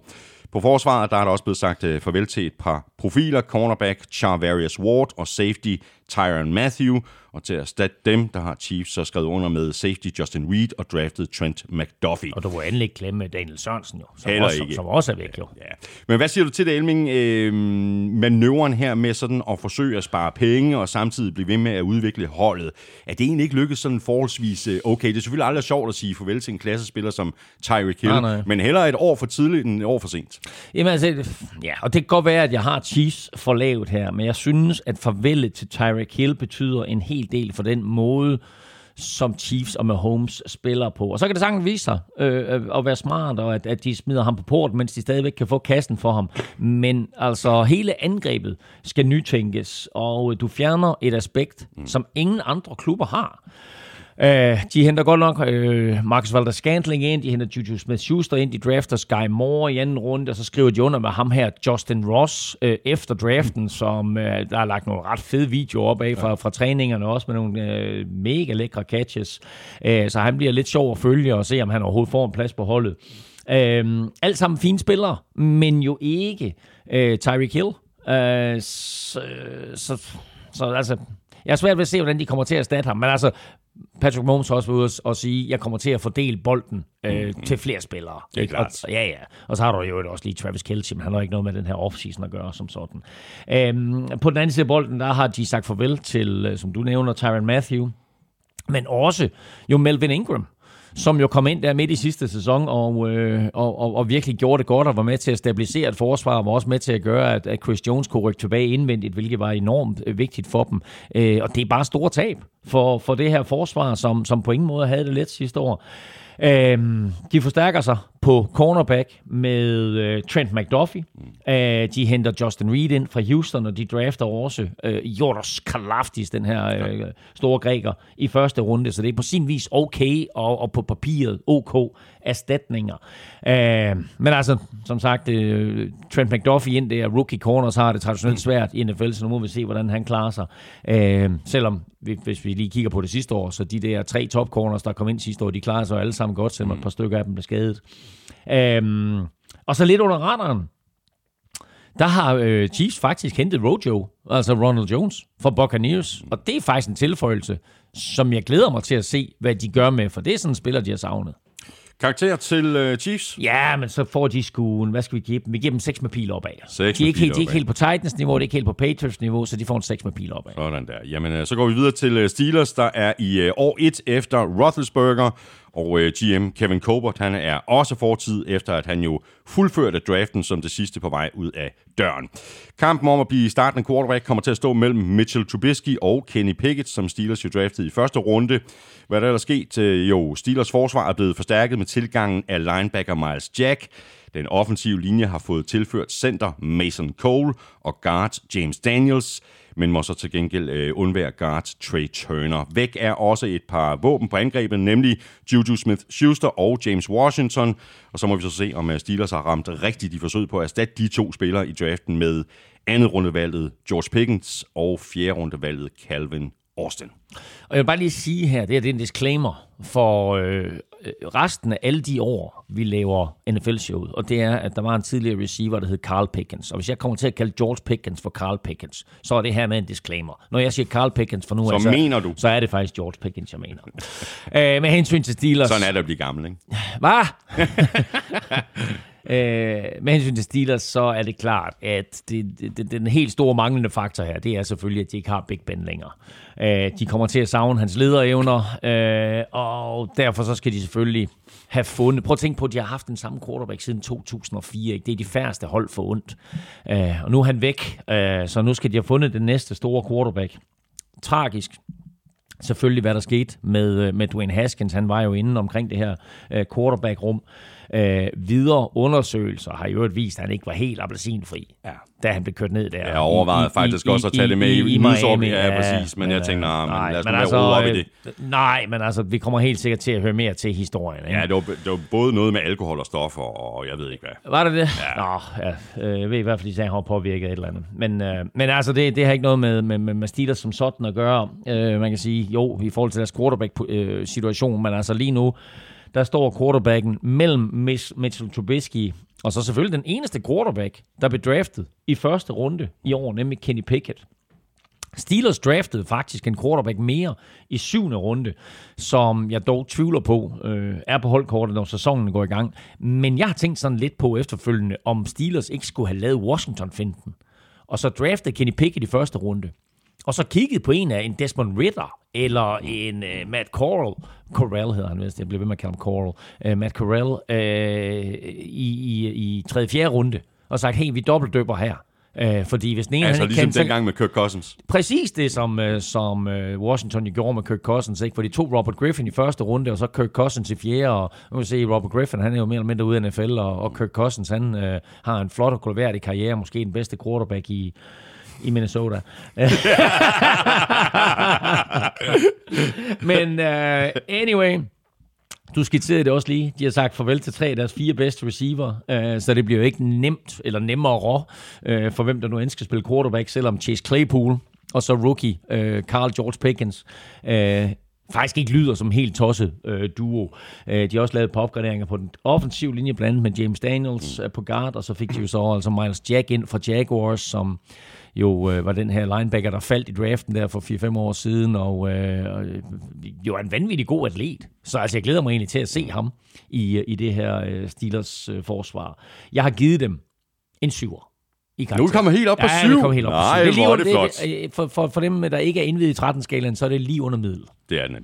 På forsvaret der er der også blevet sagt øh, farvel til et par profiler, cornerback Charvarius Ward og safety Tyron Matthew, og til at erstatte dem, der har Chiefs så skrevet under med safety Justin Reed og draftet Trent McDuffie. Og du må endelig ikke glemme Daniel Sørensen, jo, som, Heller også, ikke. som også er væk. Jo. Ja. Men hvad siger du til det, Elming? Øh, manøvren her med sådan at forsøge at spare penge og samtidig blive ved med at udvikle holdet. Er det egentlig ikke lykkedes sådan forholdsvis øh, okay? Det er selvfølgelig aldrig sjovt at sige farvel til en klassespiller som Tyreek Hill, Nej, nej. men hellere et år for tidligt end et år for sent. Jamen altså, ja, og det kan godt være, at jeg har Chiefs for lavt her, men jeg synes, at farvelet til Tyreek Hill betyder en hel del for den måde, som Chiefs og Mahomes spiller på. Og så kan det sagtens vise sig øh, at være smart, og at, at de smider ham på port, mens de stadigvæk kan få kassen for ham. Men altså, hele angrebet skal nytænkes, og du fjerner et aspekt, mm. som ingen andre klubber har. Uh, de henter godt nok uh, Marcus Valder Scantling ind, de henter Juju Smith-Schuster ind, de drafter Sky Moore i anden runde, og så skriver de under med ham her, Justin Ross, uh, efter draften, som uh, der er lagt nogle ret fede videoer op af fra, fra træningerne, også med nogle uh, mega lækre catches. Uh, så han bliver lidt sjov at følge og se, om han overhovedet får en plads på holdet. Uh, alt sammen fine spillere, men jo ikke uh, Tyreek Hill. Uh, så, så, så altså, jeg er svært ved at se, hvordan de kommer til at erstatte ham, men altså, Patrick Mahomes har også ude og sige, at jeg kommer til at fordele bolden øh, mm-hmm. til flere spillere. Det er klart. Og, ja, ja. Og så har du jo også lige Travis Kelce, men han har ikke noget med den her offseason at gøre som sådan. Øhm, på den anden side af bolden, der har de sagt farvel til, øh, som du nævner, Tyron Matthew, men også jo Melvin Ingram som jo kom ind der midt i sidste sæson og, øh, og, og, og virkelig gjorde det godt og var med til at stabilisere et forsvar, og var også med til at gøre, at, at Chris Jones kunne rykke tilbage indvendigt, hvilket var enormt øh, vigtigt for dem. Øh, og det er bare store tab for, for det her forsvar, som, som på ingen måde havde det let sidste år. Øhm, de forstærker sig på cornerback med øh, Trent McDuffie. Øh, de henter Justin Reed ind fra Houston, og de drafter også øh, Jordos Kalafdis, den her øh, store græker, i første runde. Så det er på sin vis okay, og, og på papiret ok erstatninger. Øh, men altså, som sagt, øh, Trent McDuffie ind der, rookie corners har det traditionelt svært i NFL, så nu må vi se, hvordan han klarer sig. Øh, selvom, vi- hvis vi lige kigger på det sidste år, så de der tre top corners, der kom ind sidste år, de klarer sig alle sammen godt, selvom et par stykker af dem blev skadet. Øh, og så lidt under radaren, der har øh, Chiefs faktisk hentet Rojo, altså Ronald Jones, fra Buccaneers. Og det er faktisk en tilføjelse, som jeg glæder mig til at se, hvad de gør med, for det er sådan en spiller, de har savnet. Karakter til øh, Chiefs? Ja, men så får de sgu, en- hvad skal vi give dem? Vi giver dem 6 med pil opad. Seks de er ikke, helt, de er ikke helt på Titans niveau, det er ikke helt på Patriots niveau, så de får en 6 med pil opad. Sådan der. Jamen, øh, så går vi videre til øh, Steelers, der er i øh, år 1 efter Roethlisberger, og øh, GM Kevin Colbert, han er også fortid, efter at han jo fuldførte draften som det sidste på vej ud af døren. Kampen om at blive startende quarterback kommer til at stå mellem Mitchell Trubisky og Kenny Pickett, som Steelers jo draftede i første runde. Hvad der er der sket? Øh, jo, Steelers forsvar er blevet forstærket med tilgangen af linebacker Miles Jack. Den offensive linje har fået tilført center Mason Cole og guard James Daniels, men må så til gengæld øh, undvære guard Trey Turner. Væk er også et par våben på angrebet, nemlig Juju Smith-Schuster og James Washington. Og så må vi så se, om øh, Steelers har ramt rigtigt i forsøget på at erstatte de to spillere i draften med andet rundevalget George Pickens og fjerde rundevalget Calvin Austin. Og jeg vil bare lige sige her, det her det er en disclaimer for øh, resten af alle de år, vi laver NFL-showet. Og det er, at der var en tidligere receiver, der hed Carl Pickens. Og hvis jeg kommer til at kalde George Pickens for Carl Pickens, så er det her med en disclaimer. Når jeg siger Carl Pickens for nu Så mener du? Så er det faktisk George Pickens, jeg mener. øh, med hensyn til Steelers. Sådan er det at blive gammel, ikke? Hvad? Øh, med hensyn til Steelers, så er det klart, at det, det, det, den helt store manglende faktor her, det er selvfølgelig, at de ikke har Big Ben længere. Øh, de kommer til at savne hans lederevner, øh, og derfor så skal de selvfølgelig have fundet... Prøv at tænke på, at de har haft den samme quarterback siden 2004. Ikke? Det er de færreste hold for ondt. Øh, og nu er han væk, øh, så nu skal de have fundet den næste store quarterback. Tragisk, selvfølgelig, hvad der skete med, øh, med Dwayne Haskins. Han var jo inde omkring det her øh, quarterback-rum. Uh, videre undersøgelser har jo vist, at han ikke var helt appelsinfri, ja. da han blev kørt ned der. Jeg overvejede i, faktisk i, også at tage det med i, i, i Miami. Ja, ja, præcis. Men ja, jeg tænkte, nej, nej, lad os men altså, op i det. Nej, men altså, vi kommer helt sikkert til at høre mere til historien. Ikke? Ja, det var, det var både noget med alkohol og stoffer, og jeg ved ikke hvad. Var det det? Ja. Nå, ja. Jeg ved i hvert fald, at han har påvirket et eller andet. Men, uh, men altså, det, det har ikke noget med, med, med, med Steelers som sådan at gøre. Uh, man kan sige, jo, i forhold til deres quarterback-situation, men altså lige nu, der står quarterbacken mellem Mitchell Trubisky og så selvfølgelig den eneste quarterback, der blev draftet i første runde i år, nemlig Kenny Pickett. Steelers draftede faktisk en quarterback mere i syvende runde, som jeg dog tvivler på øh, er på holdkortet, når sæsonen går i gang. Men jeg har tænkt sådan lidt på efterfølgende, om Steelers ikke skulle have lavet Washington-finden, og så draftede Kenny Pickett i første runde og så kiggede på en af en Desmond Ritter, eller en uh, Matt Corral, Corral hedder han vist, jeg bliver ved med at kalde ham Corral, uh, Matt Corral, uh, i, i, i 3. 4. runde, og sagt, hey, vi dobbeltdøber her. Uh, fordi hvis den ene altså han ligesom så, dengang med Kirk Cousins. Præcis det, som, uh, som uh, Washington gjorde med Kirk Cousins. Ikke? For de tog Robert Griffin i første runde, og så Kirk Cousins i fjerde. Og nu kan se, Robert Griffin han er jo mere eller mindre ude af NFL, og, og Kirk Cousins han uh, har en flot og kulværdig karriere. Måske den bedste quarterback i, i Minnesota. Men uh, anyway, du skitserede det også lige. De har sagt farvel til tre af deres fire bedste receiver, uh, så det bliver jo ikke nemt eller nemmere uh, for hvem der nu end skal spille quarterback, selvom Chase Claypool og så rookie uh, Carl George Pickens uh, faktisk ikke lyder som helt tosset øh, duo. Øh, de har også lavet på opgraderinger på den offensive linje, blandt andet med James Daniels øh, på guard, og så fik de jo så altså Miles Jack ind fra Jaguars, som jo øh, var den her linebacker, der faldt i draften der for 4-5 år siden, og øh, jo er en vanvittig god atlet. Så altså, jeg glæder mig egentlig til at se ham i, i det her øh, Steelers øh, forsvar. Jeg har givet dem en syver. I nu kommer helt op på syv. Ja, kommer helt op på syv. det er, lige, det, det flot. For, for, for dem, der ikke er indvidet i 13-skalaen, så er det lige under middel. Det er det.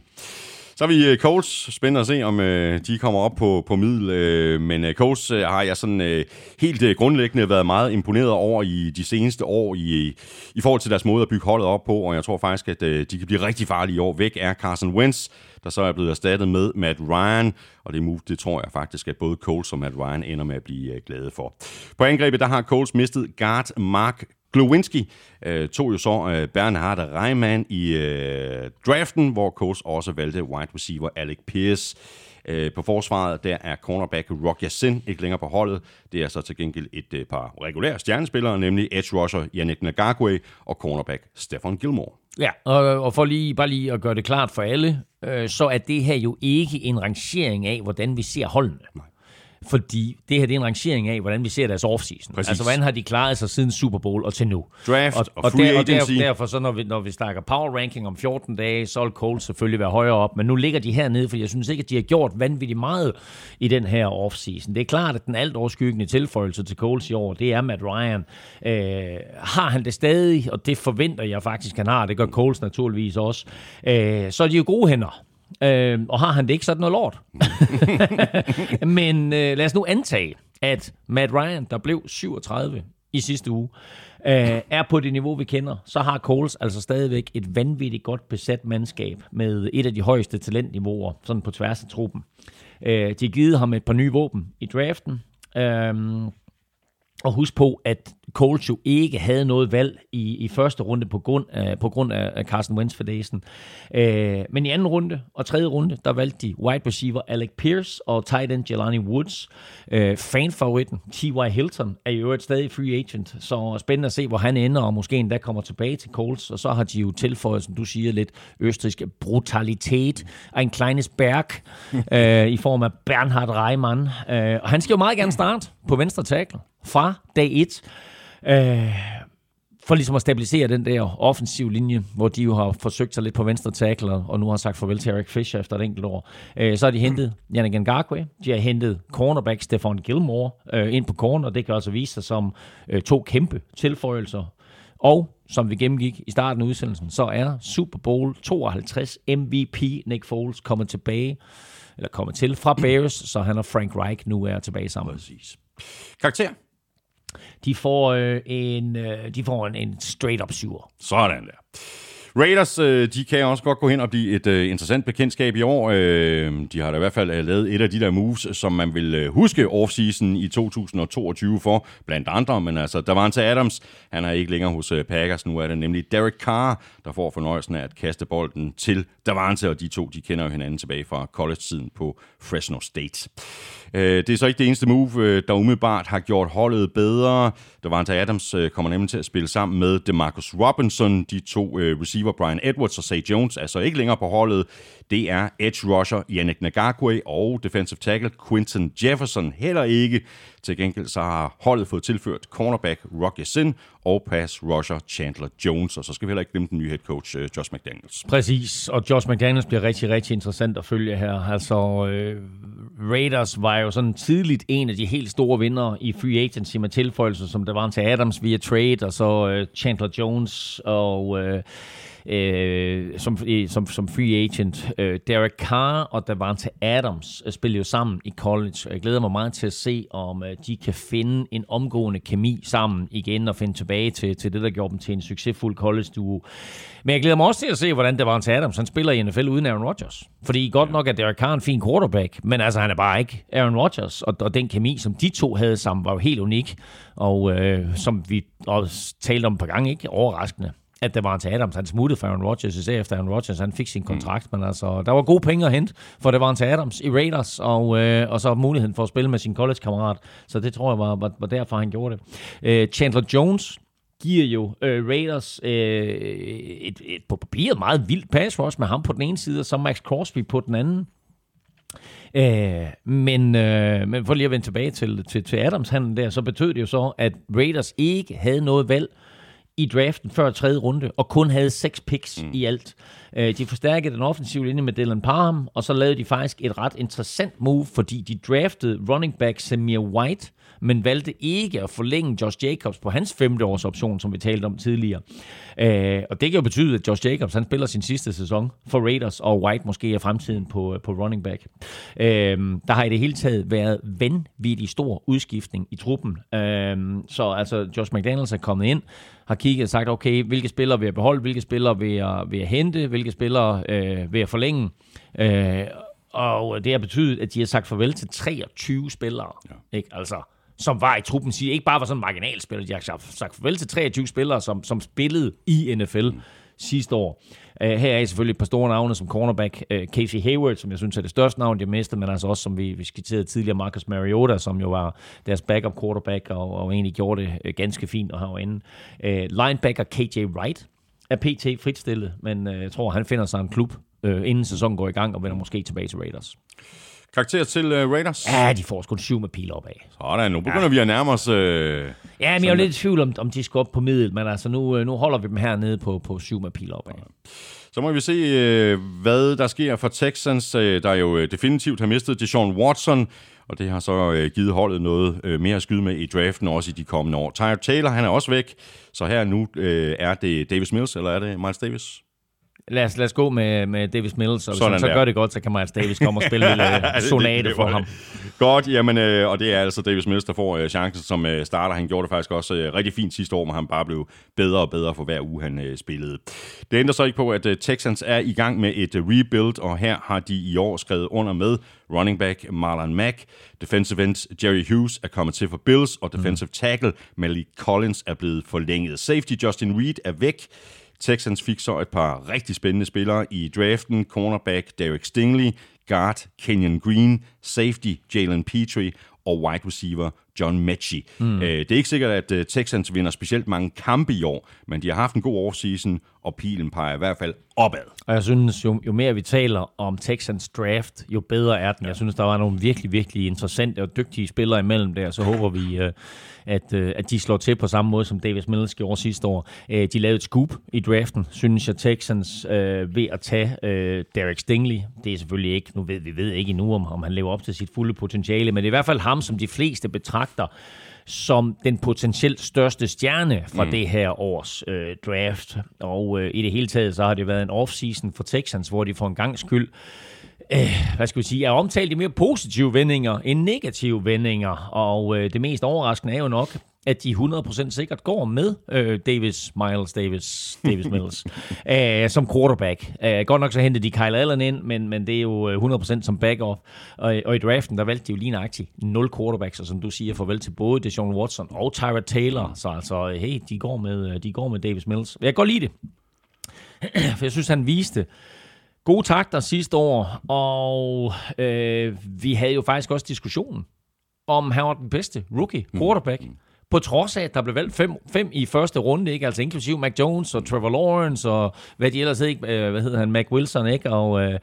Så er vi øh, Coles. Spændende at se, om øh, de kommer op på, på middel. Øh, men øh, Coles øh, har jeg sådan øh, helt øh, grundlæggende været meget imponeret over i de seneste år i, i forhold til deres måde at bygge holdet op på. Og jeg tror faktisk, at øh, de kan blive rigtig farlige i år. Væk er Carson Wentz, der så er blevet erstattet med Matt Ryan. Og det move, det tror jeg faktisk, at både Coles og Matt Ryan ender med at blive øh, glade for. På angrebet, der har Coles mistet guard Mark Glowinski øh, tog jo så øh, Bernhard Reimann i øh, draften, hvor Coles også valgte wide receiver Alec Pierce. Øh, på forsvaret, der er cornerback Rock Yassin ikke længere på holdet. Det er så til gengæld et øh, par regulære stjernespillere, nemlig edge rusher Yannick Ngakwe og cornerback Stefan Gilmore. Ja, og, og for lige, bare lige at gøre det klart for alle, øh, så er det her jo ikke en rangering af, hvordan vi ser holdene. Nej. Fordi det her det er en rangering af, hvordan vi ser deres offseason. Præcis. Altså, hvordan har de klaret sig siden Super Bowl og til nu? Draft og, og, og free der, og der, derfor, så når vi, når vi snakker power ranking om 14 dage, så vil Colts selvfølgelig være højere op. Men nu ligger de hernede, for jeg synes ikke, at de har gjort vanvittigt meget i den her offseason. Det er klart, at den alt overskyggende tilføjelse til Colts i år, det er Matt Ryan. Øh, har han det stadig, og det forventer jeg faktisk, han har. Det gør Colts naturligvis også. Øh, så er de jo gode hænder. Øh, og har han det ikke, så er det noget lort. Men øh, lad os nu antage, at Matt Ryan, der blev 37 i sidste uge, øh, er på det niveau, vi kender, så har Coles altså stadigvæk et vanvittigt godt besat mandskab med et af de højeste talentniveauer, sådan på tværs af truppen. Øh, de har givet ham et par nye våben i draften. Øh, og husk på, at Colts jo ikke havde noget valg i, i første runde på grund af, på grund af Carson Wentz fordæsen. Øh, men i anden runde og tredje runde, der valgte de wide receiver Alec Pierce og tight end Jelani Woods. Øh, fanfavoritten T.Y. Hilton er jo et stadig free agent, så spændende at se, hvor han ender, og måske endda kommer tilbage til Colts. Og så har de jo tilføjet, som du siger, lidt østrisk brutalitet. En kleines berg øh, i form af Bernhard Reimann. Øh, og han skal jo meget gerne starte på venstre tackle fra dag 1. Øh, for ligesom at stabilisere den der offensiv linje, hvor de jo har forsøgt sig lidt på venstre tackle, og nu har sagt farvel til Eric Fisher efter et enkelt år. Øh, så har de hentet Yannick Ngakwe, de har hentet cornerback Stefan Gilmore øh, ind på corner, og det kan altså vise sig som øh, to kæmpe tilføjelser. Og som vi gennemgik i starten af udsendelsen, så er Super Bowl 52 MVP Nick Foles kommet tilbage, eller kommet til fra Bears, så han og Frank Reich nu er tilbage sammen. Præcis. Karakter? De får øh, en, øh, de får en, en straight-up syver. Sådan der. Raiders, øh, de kan også godt gå hen og blive et øh, interessant bekendtskab i år. Øh, de har da i hvert fald øh, lavet et af de der moves, som man vil øh, huske offseason i 2022 for, blandt andre. Men altså, der var en til Adams. Han er ikke længere hos øh, Packers. Nu er det nemlig Derek Carr, der får fornøjelsen af at kaste bolden til Davante, og de to, de kender jo hinanden tilbage fra college-tiden på Fresno State. Øh, det er så ikke det eneste move, øh, der umiddelbart har gjort holdet bedre. Davante Adams øh, kommer nemlig til at spille sammen med DeMarcus Robinson. De to øh, receiver, Brian Edwards og Say Jones, er så ikke længere på holdet. Det er edge rusher Yannick Nagakwe og defensive tackle Quinton Jefferson heller ikke. Til gengæld så har holdet fået tilført cornerback Rocky Sin og pass rusher Chandler Jones. Og så skal vi heller ikke glemme den nye head coach øh, Josh McDaniels. Præcis, og Josh McDaniels bliver rigtig, rigtig interessant at følge her. Altså, øh, Raiders var jo sådan tidligt en af de helt store vinder i free agency med tilføjelser, som der var til Adams via trade, og så øh, Chandler Jones og... Øh, øh, som, som, som free agent. Øh, Derek Carr og Davante Adams øh, spiller jo sammen i college, jeg glæder mig meget til at se, om øh, de kan finde en omgående kemi sammen igen og finde tilbage til, til det, der gjorde dem til en succesfuld college-duo. Men jeg glæder mig også til at se, hvordan Davante Adams han spiller i NFL uden Aaron Rodgers. Fordi godt nok er Derek Carr en fin quarterback, men altså han er bare ikke Aaron Rodgers, og, og den kemi, som de to havde sammen, var jo helt unik, og øh, som vi også talte om et par gange, ikke overraskende at det var til Adams. Han smuttede for Aaron Rodgers, især efter Aaron Rodgers han fik sin kontrakt. Mm. Men altså, der var gode penge at hente, for det var til Adams i Raiders, og, øh, og så muligheden for at spille med sin college-kammerat. Så det tror jeg var, var, var derfor, han gjorde det. Øh, Chandler Jones, giver jo øh, Raiders øh, et, et på papiret meget vildt pass rush med ham på den ene side, og så Max Crosby på den anden. Øh, men, øh, men for lige at vende tilbage til, til, til Adams-handlen der, så betød det jo så, at Raiders ikke havde noget valg i draften før tredje runde, og kun havde seks picks mm. i alt. Øh, de forstærkede den offensive linje med Dylan Parham, og så lavede de faktisk et ret interessant move, fordi de draftede running back Samir White, men valgte ikke at forlænge Josh Jacobs på hans femte års option, som vi talte om tidligere. Øh, og det kan jo betyde, at Josh Jacobs han spiller sin sidste sæson for Raiders, og White måske er fremtiden på, øh, på running back. Øh, der har i det hele taget været vanvittig stor udskiftning i truppen. Øh, så altså Josh McDaniels er kommet ind, har kigget og sagt, okay, hvilke spillere vil jeg beholde, hvilke spillere vil jeg, vil jeg hente, hvilke spillere øh, vil jeg forlænge. Øh, og det har betydet, at de har sagt farvel til 23 spillere. Ja. Ikke? Altså, som var i truppen, siger ikke bare var sådan en marginalspiller, de har sagt farvel til 23 spillere, som, som spillede i NFL mm. sidste år. Uh, her er selvfølgelig et par store navne som cornerback uh, Casey Hayward, som jeg synes er det største navn, de har mistet, men altså også, som vi, vi skitserede tidligere, Marcus Mariota, som jo var deres backup quarterback, og, og egentlig gjorde det uh, ganske fint og herinde. Uh, linebacker KJ Wright er pt. fritstillet, men uh, jeg tror, han finder sig en klub, uh, inden sæsonen går i gang, og vender måske tilbage til Raiders. Karakter til uh, Raiders? Ja, de får sgu en syv med pil opad. Sådan, nu begynder ja. vi at nærme os... Uh, ja, men jeg er jo lidt i tvivl om, om de skal op på middel, men altså nu, uh, nu holder vi dem hernede på, på syv med pil opad. Ja. Så må vi se, uh, hvad der sker for Texans, uh, der jo definitivt har mistet Deshaun Watson, og det har så givet holdet noget mere at skyde med i draften, også i de kommende år. Tyre Taylor, han er også væk, så her nu er det Davis Mills, eller er det Miles Davis? Lad os, lad os gå med, med Davis Mills, og hvis han så gør det godt, så kan Miles Davis komme og spille en lille sonate det, for ham. Godt, jamen, øh, og det er altså Davis Mills, der får øh, chancen som øh, starter. Han gjorde det faktisk også øh, rigtig fint sidste år, men han bare blev bedre og bedre for hver uge, han øh, spillede. Det ændrer så ikke på, at øh, Texans er i gang med et øh, rebuild, og her har de i år skrevet under med running back Marlon Mack, defensive end Jerry Hughes er kommet til for Bills, og defensive mm. tackle Malik Collins er blevet forlænget. Safety Justin Reed er væk. Texans fik så et par rigtig spændende spillere i draften. Cornerback Derek Stingley, guard Kenyon Green, safety Jalen Petrie og wide receiver John Mechie. Mm. Øh, det er ikke sikkert, at uh, Texans vinder specielt mange kampe i år, men de har haft en god offseason, og pilen peger i hvert fald opad. Og jeg synes, jo, jo mere vi taler om Texans draft, jo bedre er den. Ja. Jeg synes, der var nogle virkelig, virkelig interessante og dygtige spillere imellem der, så håber vi, uh, at, uh, at de slår til på samme måde, som Davis Mills gjorde sidste år. Uh, de lavede et scoop i draften, synes jeg, Texans uh, ved at tage uh, Derek Stingley. Det er selvfølgelig ikke, nu ved vi ved ikke endnu, om, om han lever op til sit fulde potentiale, men det er i hvert fald ham, som de fleste betragter som den potentielt største stjerne fra mm. det her års øh, draft. Og øh, i det hele taget, så har det været en off-season for Texans, hvor de for en gang skyld øh, hvad skal vi sige, er omtalt i mere positive vendinger end negative vendinger. Og øh, det mest overraskende er jo nok, at de 100% sikkert går med øh, Davis, Miles Davis, Davis Mills øh, som quarterback. Øh, godt nok så hentede de Kyle Allen ind, men, men det er jo 100% øh, som backup. Og, og i draften, der valgte de jo lige nøjagtigt 0 quarterbacks, og som du siger, farvel til både Deshaun Watson og Tyra Taylor. Så altså, hey, de går med, de går med Davis Mills. Jeg kan godt lide det. For jeg synes, han viste gode takter sidste år, og øh, vi havde jo faktisk også diskussionen om han var den bedste rookie quarterback. Mm på trods af, at der blev valgt fem, fem i første runde, ikke? altså inklusiv Mac Jones og Trevor Lawrence og hvad de ellers ikke, øh, hvad hedder han, Mac Wilson, ikke? Og, øh,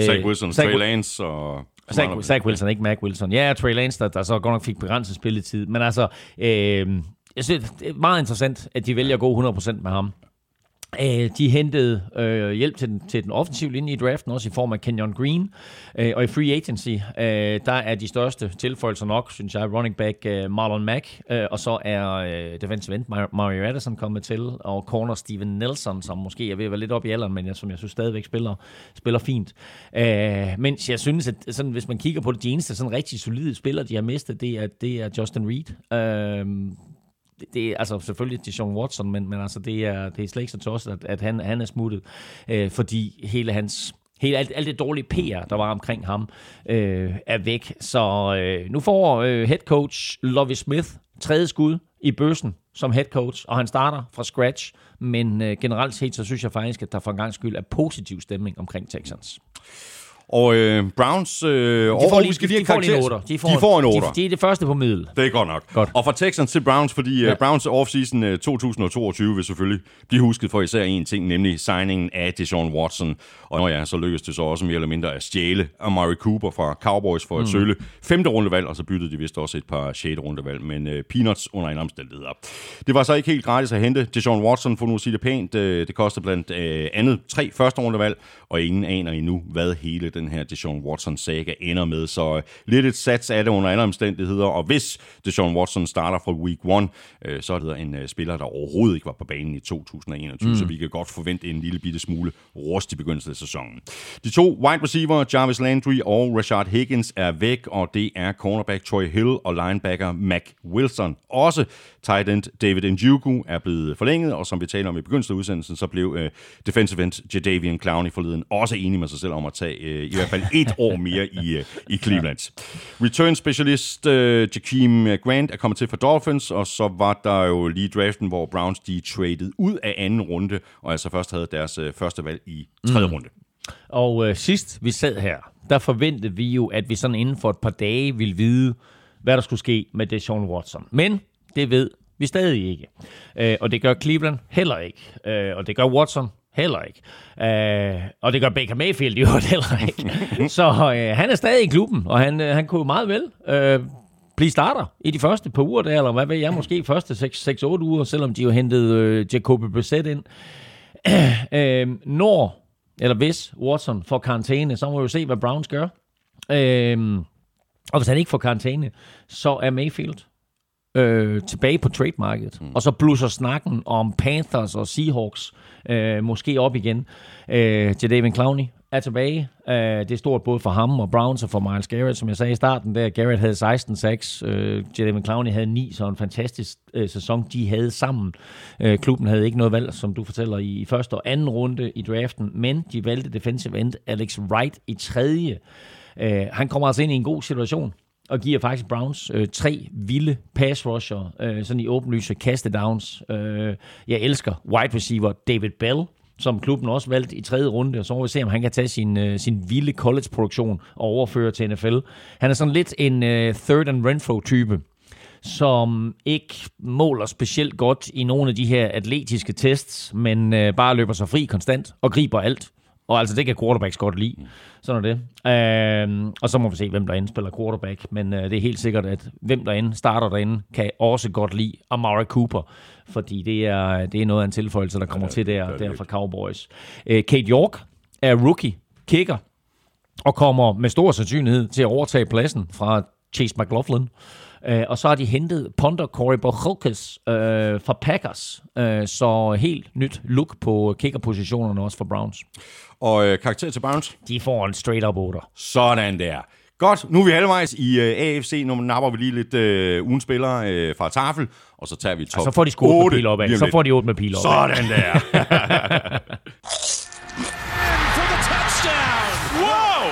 Zach Wilson, Zach, Trey Lance og... Zach, Zach Wilson, ikke Mac Wilson. Ja, Trey Lance, der, der så godt nok fik begrænset spilletid. Men altså, øh, jeg synes, det er meget interessant, at de vælger at gå 100% med ham. Øh, de hentede øh, hjælp til den, til den offensive linje i draften, også i form af Kenyon Green. Øh, og i free agency, øh, der er de største tilføjelser nok, synes jeg, running back øh, Marlon Mack, øh, og så er øh, defensive end Mario Addison kommet til, og corner Steven Nelson, som måske er ved at være lidt op i alderen, men jeg, som jeg synes stadigvæk spiller, spiller fint. Øh, mens jeg synes, at sådan, hvis man kigger på det, de eneste sådan rigtig solide spillere, de har mistet, det er, det er Justin Reed. Øh, det er altså selvfølgelig til Sean Watson, men, men altså det er, det er slet ikke så tosset, at, at han, han er smuttet, øh, fordi hele hans Hele alt, alt det dårlige PR, der var omkring ham, øh, er væk. Så øh, nu får øh, head coach Lovie Smith tredje skud i bøssen som head coach, og han starter fra scratch. Men øh, generelt set, så synes jeg faktisk, at der for en gang skyld er positiv stemning omkring Texans. Og øh, Browns... Øh, de skal lige de, de får lige en 8. De får, de får en 8. De, de er det første på middel. Det er godt nok. Godt. Og fra Texans til Browns, fordi ja. uh, Browns offseason uh, 2022 vil selvfølgelig blive husket for især en ting, nemlig signingen af Deshaun Watson. Og når ja, så lykkedes det så også mere eller mindre at stjæle Amari Cooper fra Cowboys for et mm. sølle femte rundevalg, og så byttede de vist også et par sjette rundevalg, men uh, peanuts under en omstændighed. Det var så ikke helt gratis at hente Deshaun Watson, for nu at sige det pænt. Uh, det kostede blandt uh, andet tre første rundevalg, og ingen aner endnu, hvad hele den her Deshaun Watson-saga ender med. Så uh, lidt et sats af det under andre omstændigheder, og hvis Deshaun Watson starter fra week 1, uh, så er det en uh, spiller, der overhovedet ikke var på banen i 2021, mm. så vi kan godt forvente en lille bitte smule rust i begyndelsen af sæsonen. De to wide receiver, Jarvis Landry og Rashard Higgins, er væk, og det er cornerback Troy Hill og linebacker Mac Wilson. Også tight end David Njoku er blevet forlænget, og som vi taler om i begyndelsen af udsendelsen, så blev defensive end Jadavian Clowney forleden også enig med sig selv om at tage i hvert fald et år mere i, uh, i Cleveland. Return specialist uh, Jakeem Grant er kommet til for Dolphins, og så var der jo lige draften, hvor Browns de traded ud af anden runde, og altså først havde deres uh, første valg i tredje mm. runde. Og øh, sidst vi sad her, der forventede vi jo, at vi sådan inden for et par dage ville vide, hvad der skulle ske med Deshaun Watson. Men det ved vi stadig ikke. Øh, og det gør Cleveland heller ikke. Øh, og det gør Watson heller ikke. Øh, og det gør Baker Mayfield jo heller ikke. Så øh, han er stadig i klubben, og han, øh, han kunne meget vel øh, blive starter i de første par uger der, eller hvad ved jeg, måske første 6-8 uger, selvom de jo hentede øh, Jacoby Brissett ind. øh, når eller hvis Watson får karantæne, så må vi jo se, hvad Browns gør. Øhm, og hvis han ikke får karantæne, så er Mayfield øh, tilbage på trademarket. Mm. Og så blusser snakken om Panthers og Seahawks øh, måske op igen øh, til David Clowney er tilbage. Øh, det er stort både for ham og Browns og for Miles Garrett, som jeg sagde i starten. Der Garrett havde 16-6, øh, Jadavion Clowney havde 9, så en fantastisk øh, sæson, de havde sammen. Øh, klubben havde ikke noget valg, som du fortæller, i, i første og anden runde i draften, men de valgte defensive end Alex Wright i tredje. Øh, han kommer altså ind i en god situation og giver faktisk Browns øh, tre vilde pass rusher, øh, sådan i åbenlyse downs. Øh, jeg elsker wide receiver David Bell, som klubben også valgte i tredje runde, og så må vi se, om han kan tage sin, øh, sin vilde college-produktion og overføre til NFL. Han er sådan lidt en øh, third and Renfro-type, som ikke måler specielt godt i nogle af de her atletiske tests, men øh, bare løber sig fri konstant og griber alt. Og altså, det kan quarterbacks godt lide. Sådan er det. Øh, og så må vi se, hvem derinde spiller quarterback. Men øh, det er helt sikkert, at hvem derinde starter derinde, kan også godt lide Amari Cooper. Fordi det er, det er noget af en tilføjelse, der kommer ja, til der, der fra Cowboys. Øh, Kate York er rookie, kicker, og kommer med stor sandsynlighed til at overtage pladsen fra Chase McLaughlin. Uh, og så har de hentet punter Corey Bojokes uh, fra Packers. Uh, så helt nyt look på kickerpositionerne også for Browns. Og øh, karakter til Browns? De får en straight-up 8. Sådan der. Godt, nu er vi halvvejs i uh, AFC. Nu napper vi lige lidt uh, ugen spillere uh, fra tafel, og så tager vi top Og så får de sgu 8 med pil op. Så får de 8 med pil op Sådan der. For the touchdown. Whoa.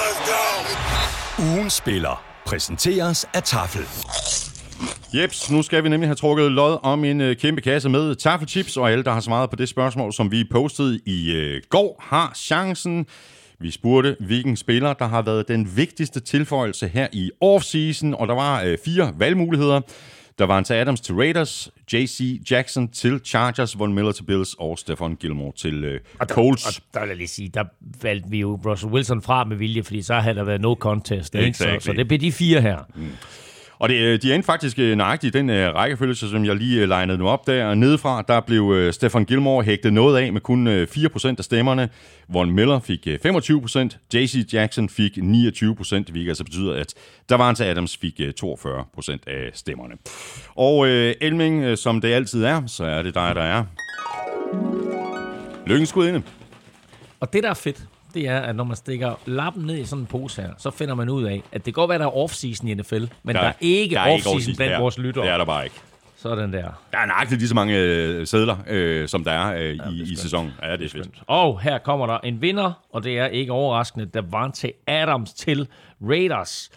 Let's go! Ugen spiller præsenteres af Tafel. Jeps, nu skal vi nemlig have trukket lod om en øh, kæmpe kasse med taffelchips, og alle, der har svaret på det spørgsmål, som vi postede i øh, går, har chancen. Vi spurgte, hvilken spiller, der har været den vigtigste tilføjelse her i offseason, og der var øh, fire valgmuligheder. Der var Ante Adams til Raiders, J.C. Jackson til Chargers, Von Miller til Bills og Stefan Gilmore til øh, Colts. Og der vil jeg lige sige, der valgte vi jo Russell Wilson fra med vilje, fordi så havde der været no contest. Ikke? Så, Exactly. så det blev de fire her. Og det, øh, de endte faktisk øh, nøjagtigt i den øh, rækkefølge, som jeg lige øh, legnede dem op der. Og nedefra, der blev øh, Stefan Gilmore hægtet noget af med kun øh, 4% af stemmerne. Von Miller fik øh, 25%, J.C. Jackson fik 29%, hvilket altså betyder, at Davante Adams fik øh, 42% af stemmerne. Og øh, Elming, øh, som det altid er, så er det dig, der er. Lykkens skud inde. Og det, der er fedt, det er, at når man stikker lappen ned i sådan en pose her, så finder man ud af, at det kan godt være, der er off-season i NFL, men der, der er ikke der er off-season blandt her. vores lyttere. Det er der bare ikke. Sådan der. Der er nøjagtigt lige så mange øh, sædler, øh, som der er øh, i, i sæsonen. Ja, det er fedt. Og her kommer der en vinder, og det er ikke overraskende, Davante Adams til Raiders.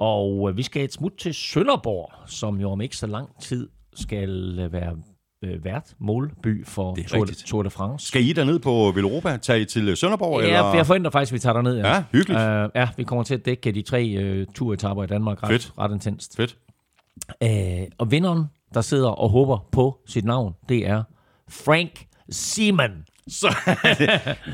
Og øh, vi skal et smut til Sønderborg, som jo om ikke så lang tid skal øh, være øh, vært målby for Tour, rigtigt. Tour de France. Skal I derned på Villeuropa? Tage I til Sønderborg? Ja, eller? jeg forventer faktisk, at vi tager derned. Ja, hyggeligt. Uh, ja, vi kommer til at dække de tre uh, turetapper i Danmark ret, Fedt. ret intenst. Fedt. Uh, og vinderen, der sidder og håber på sit navn, det er Frank Seaman. Så,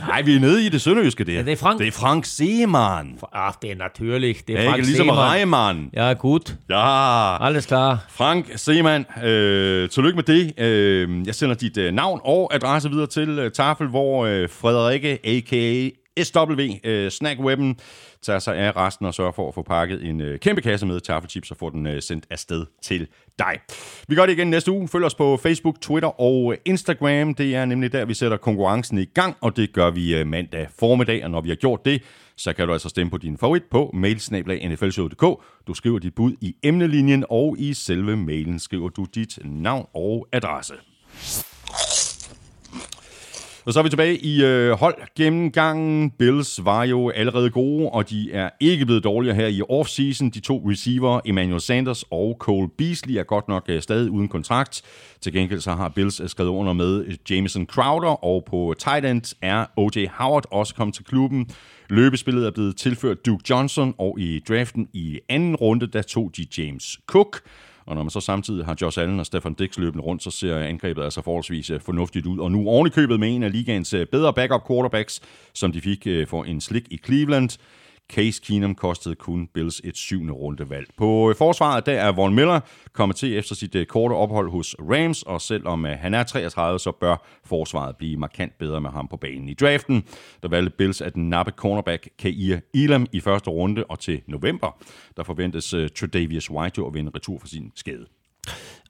nej, vi er nede i det sønderjyske der. Ja, det er Frank. Det er Frank Seemann. Ah, det er naturligt. Det er Ikke Frank ligesom Seaman. Reimann. Ja, gut. Ja, Alles klar. Frank Seemann, øh, tillykke med det. Øh, jeg sender dit øh, navn og adresse videre til øh, Tafel, hvor øh, Frederikke, a.k.a. SW, øh, Snackwebben, tager sig af resten og sørger for at få pakket en øh, kæmpe kasse med taffelchips og få den øh, sendt afsted til dig. Vi gør det igen næste uge. Følg os på Facebook, Twitter og øh, Instagram. Det er nemlig der, vi sætter konkurrencen i gang, og det gør vi øh, mandag formiddag. Og når vi har gjort det, så kan du altså stemme på din favorit på mailsnablag.nflshow.dk. Du skriver dit bud i emnelinjen, og i selve mailen skriver du dit navn og adresse. Og så er vi tilbage i øh, holdgennemgangen. Bills var jo allerede gode, og de er ikke blevet dårligere her i offseason. De to receiver, Emmanuel Sanders og Cole Beasley, er godt nok øh, stadig uden kontrakt. Til gengæld så har Bills øh, skrevet under med øh, Jameson Crowder, og på tight end er O.J. Howard også kommet til klubben. Løbespillet er blevet tilført Duke Johnson, og i draften i anden runde, der tog de James Cook. Og når man så samtidig har Josh Allen og Stefan Dix løbende rundt, så ser angrebet altså forholdsvis øh, fornuftigt ud. Og nu ovenikøbet med en af ligaens øh, bedre backup quarterbacks, som de fik øh, for en slik i Cleveland. Case Keenum kostede kun Bills et syvende rundevalg. På øh, forsvaret der er Von Miller kommet til efter sit øh, korte ophold hos Rams, og selvom øh, han er 33, så bør forsvaret blive markant bedre med ham på banen. I draften der valgte Bills at nappe cornerback Kair Elam i første runde, og til november der forventes Tredavious White jo at vende retur for sin skade.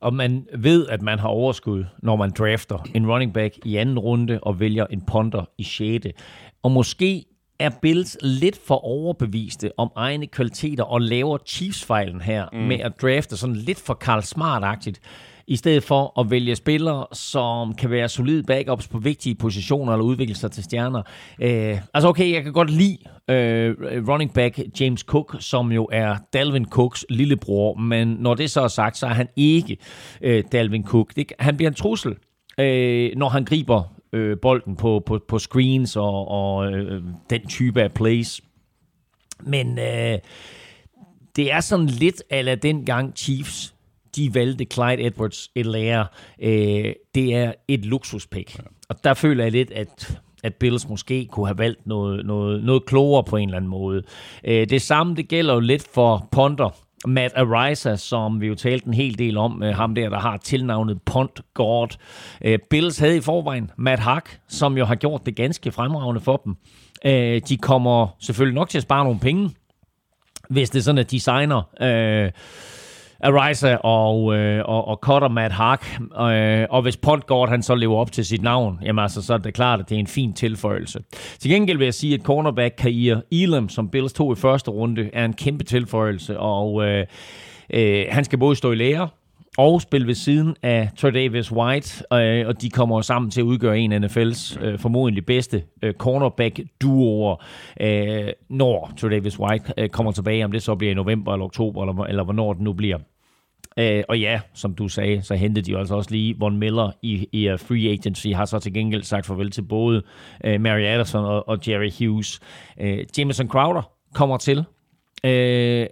Og man ved, at man har overskud, når man drafter en running back i anden runde og vælger en punter i 6. Og måske er Bills lidt for overbeviste om egne kvaliteter og laver Chiefs-fejlen her mm. med at drafte sådan lidt for Karl Smart-agtigt, i stedet for at vælge spillere, som kan være solide backups på vigtige positioner eller udvikle sig til stjerner. Øh, altså okay, jeg kan godt lide øh, running back James Cook, som jo er Dalvin Cooks lillebror, men når det så er sagt, så er han ikke øh, Dalvin Cook. Det, han bliver en trussel, øh, når han griber øh, bolden på, på, på screens og, og øh, den type af plays. Men øh, det er sådan lidt ala dengang Chiefs de valgte Clyde edwards lærer. Øh, det er et luksuspæk. Ja. Og der føler jeg lidt, at at Bills måske kunne have valgt noget, noget, noget klogere på en eller anden måde. Øh, det samme det gælder jo lidt for Ponder, Matt Arisa, som vi jo talte en hel del om, øh, ham der, der har tilnavnet Pont God. Øh, Bills havde i forvejen Matt Hack, som jo har gjort det ganske fremragende for dem. Øh, de kommer selvfølgelig nok til at spare nogle penge, hvis det er sådan, at de signer... Øh, Arisa og, øh, og, og Cutter Matt Hark. Øh, og hvis Pontgård han så lever op til sit navn, jamen altså, så er det klart, at det er en fin tilføjelse. Til gengæld vil jeg sige, at cornerback Kair Elam, som Bills tog i første runde, er en kæmpe tilføjelse, og øh, øh, han skal både stå i lære, og spille ved siden af Davis White, øh, og de kommer sammen til at udgøre en af NFL's øh, formodentlig bedste øh, cornerback-duoer, øh, når Davis White øh, kommer tilbage, om det så bliver i november eller oktober, eller, eller hvornår det nu bliver. Øh, og ja, som du sagde, så hentede de altså også lige Von Miller i, i uh, free agency, har så til gengæld sagt farvel til både øh, Mary Addison og, og Jerry Hughes. Øh, Jameson Crowder kommer til. Øh,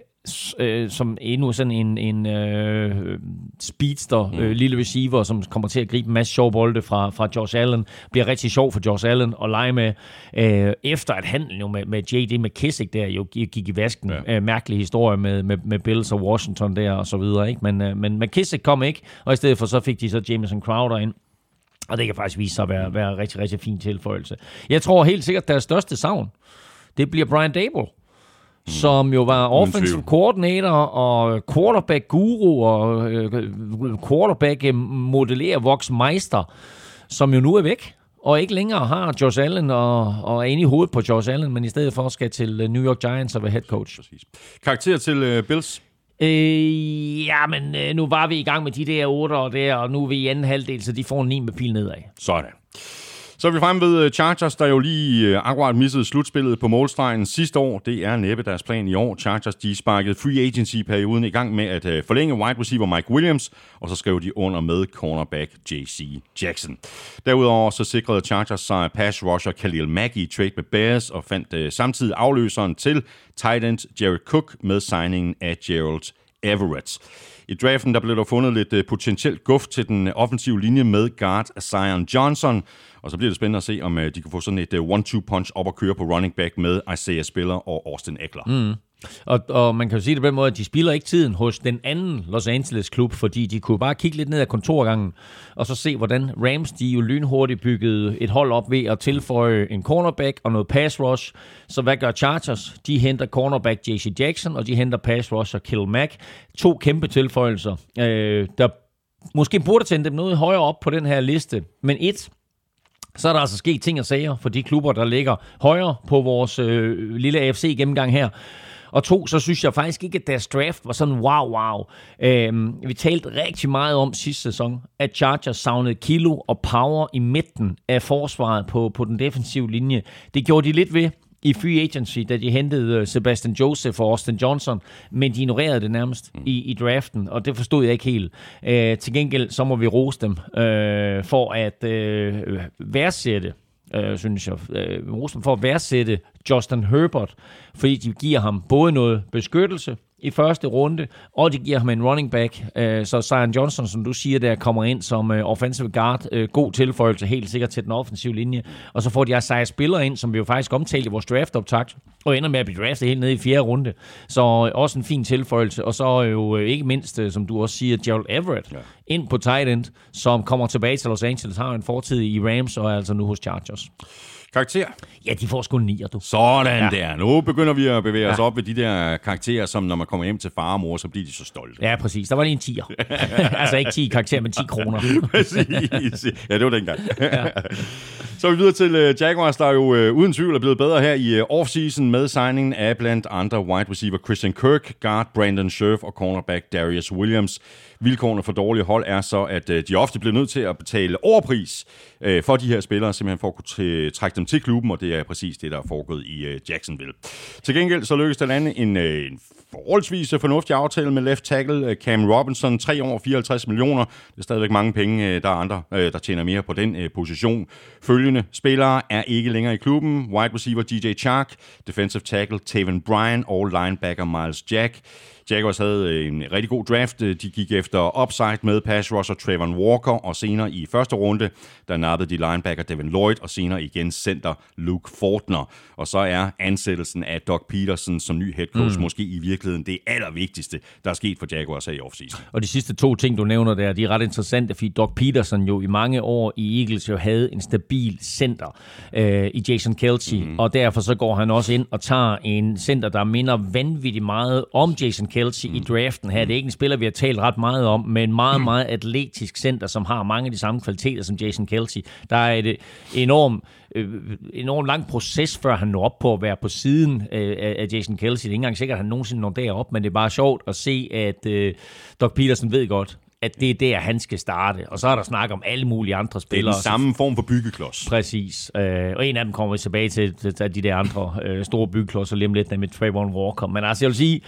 øh, som endnu sådan en, en øh, speedster, mm. øh, lille receiver, som kommer til at gribe en masse sjov bolde fra, fra Josh Allen. Bliver rigtig sjov for Josh Allen at lege med, øh, efter at han jo med, med J.D. McKissick der jo gik i vasken. Ja. Øh, mærkelig historie med, med, med Bills og Washington der og så videre. Ikke? Men, øh, men McKissick kom ikke, og i stedet for så fik de så Jameson Crowder ind. Og det kan faktisk vise sig at være, være rigtig, rigtig fin tilføjelse. Jeg tror helt sikkert, at deres største savn, det bliver Brian Dable som jo var offensive coordinator og quarterback guru og øh, quarterback øh, modellerer voksmeister, som jo nu er væk og ikke længere har Josh Allen og, og er inde i hovedet på Josh Allen, men i stedet for skal til øh, New York Giants og være head coach. Præcis. Karakter til uh, Bills? Øh, ja, men øh, nu var vi i gang med de der otte og der, og nu er vi i anden halvdel, så de får en 9 med pil nedad. Sådan. Så er vi fremme ved øh, Chargers, der jo lige øh, akkurat missede slutspillet på målstregen sidste år. Det er næppe deres plan i år. Chargers de sparkede free agency-perioden i gang med at øh, forlænge wide receiver Mike Williams, og så skrev de under med cornerback J.C. Jackson. Derudover så sikrede Chargers sig pass rusher Khalil Mack i trade med Bears, og fandt samtidig afløseren til tight end Jared Cook med signingen af Gerald Everett. I draften der blev der fundet lidt øh, potentielt guf til den offensive linje med guard Zion Johnson, og så bliver det spændende at se, om øh, de kan få sådan et øh, one-two punch op og køre på running back med Isaiah Spiller og Austin Eckler. Mm. Og, og man kan jo sige det på den måde, at de spiller ikke tiden hos den anden Los Angeles klub, fordi de kunne bare kigge lidt ned ad kontorgangen, og så se, hvordan Rams, de jo lynhurtigt byggede et hold op ved at tilføje en cornerback og noget pass rush. Så hvad gør Chargers? De henter cornerback J.C. Jackson, og de henter pass rusher Kill Mack. To kæmpe tilføjelser, øh, der måske burde tænde dem noget højere op på den her liste. Men et, så er der altså sket ting og sager for de klubber, der ligger højere på vores øh, lille AFC-gennemgang her. Og to, så synes jeg faktisk ikke, at deres draft var sådan wow, wow. Øhm, vi talte rigtig meget om sidste sæson, at Chargers savnede kilo og power i midten af forsvaret på, på den defensive linje. Det gjorde de lidt ved i free agency, da de hentede øh, Sebastian Joseph og Austin Johnson, men de ignorerede det nærmest mm. i, i draften, og det forstod jeg ikke helt. Øh, til gengæld, så må vi rose dem øh, for at øh, værdsætte øh, synes jeg, øh, rose dem for at værdsætte Justin Herbert, fordi de giver ham både noget beskyttelse, i første runde, og de giver ham en running back. Øh, så Zion Johnson, som du siger, der kommer ind som øh, offensive guard. Øh, god tilføjelse helt sikkert til den offensive linje. Og så får de altså spillere ind, som vi jo faktisk omtalte i vores draft-optakt, og ender med at blive draftet helt ned i fjerde runde. Så også en fin tilføjelse. Og så jo ikke mindst, som du også siger, Gerald Everett ja. ind på tight end, som kommer tilbage til Los Angeles, har en fortid i Rams og er altså nu hos Chargers. Karakter? Ja, de får sgu nier, du. Sådan ja. der. Nu begynder vi at bevæge ja. os op ved de der karakterer, som når man kommer hjem til far og mor, så bliver de så stolte. Ja, præcis. Der var lige en tier. altså ikke 10 karakterer, men 10 kroner. præcis. Ja, det var dengang. ja. Så er vi videre til uh, Jaguars, der jo uh, uden tvivl er blevet bedre her i uh, offseason med signingen af blandt andre wide receiver Christian Kirk, guard Brandon Scherf og cornerback Darius Williams. Vilkårene for dårlige hold er så, at øh, de ofte bliver nødt til at betale overpris øh, for de her spillere, simpelthen for at kunne trække dem til klubben, og det er præcis det, der er foregået i øh, Jacksonville. Til gengæld så lykkedes der lande en, en forholdsvis fornuftig aftale med left tackle Cam Robinson, 3 år 54 millioner. Det er stadigvæk mange penge, der er andre, der tjener mere på den position. Følgende spillere er ikke længere i klubben. Wide receiver DJ Chark, defensive tackle Taven Bryan og linebacker Miles Jack. Jaguars havde øh, en rigtig god draft. De gik efter upside med pass rusher Trayvon Walker, og senere i første runde, der nappede de linebacker Devin Lloyd, og senere igen center Luke Fortner. Og så er ansættelsen af Doug Peterson som ny head coach mm. måske i virkeligheden det allervigtigste, der er sket for Jaguars her i offseason. Og de sidste to ting, du nævner der, de er ret interessante, fordi Doug Peterson jo i mange år i Eagles jo havde en stabil center øh, i Jason Kelsey, mm. og derfor så går han også ind og tager en center, der minder vanvittigt meget om Jason Kelsey mm. i draften her. Det er ikke en spiller, vi har talt ret meget om, men meget, meget atletisk center, som har mange af de samme kvaliteter som Jason Kelsey. Der er et enormt øh, enormt lang proces, før han når op på at være på siden øh, af Jason Kelsey. Det er ikke engang sikkert, at han nogensinde når derop, men det er bare sjovt at se, at øh, Doc Peterson ved godt, at det er der, han skal starte. Og så er der snak om alle mulige andre spillere. Det er den samme form for byggeklods. Præcis. Øh, og en af dem kommer vi tilbage til, til de der andre øh, store byggeklodser lige om lidt med Trayvon Walker. Men altså, jeg vil sige,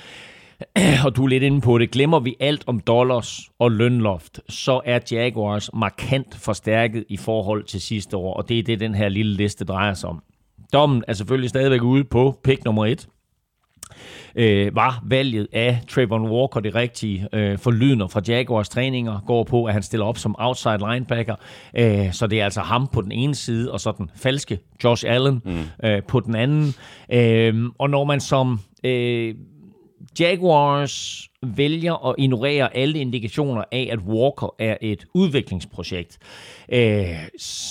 og du er lidt inde på det, glemmer vi alt om dollars og lønloft, så er Jaguars markant forstærket i forhold til sidste år, og det er det, den her lille liste drejer sig om. Dommen er selvfølgelig stadigvæk ude på pick nummer et. Øh, var valget af Trayvon Walker det rigtige? Øh, for lyden fra Jaguars træninger går på, at han stiller op som outside linebacker. Øh, så det er altså ham på den ene side, og så den falske Josh Allen mm. øh, på den anden. Øh, og når man som... Øh, Jaguars vælger at ignorere alle indikationer af, at Walker er et udviklingsprojekt. Øh,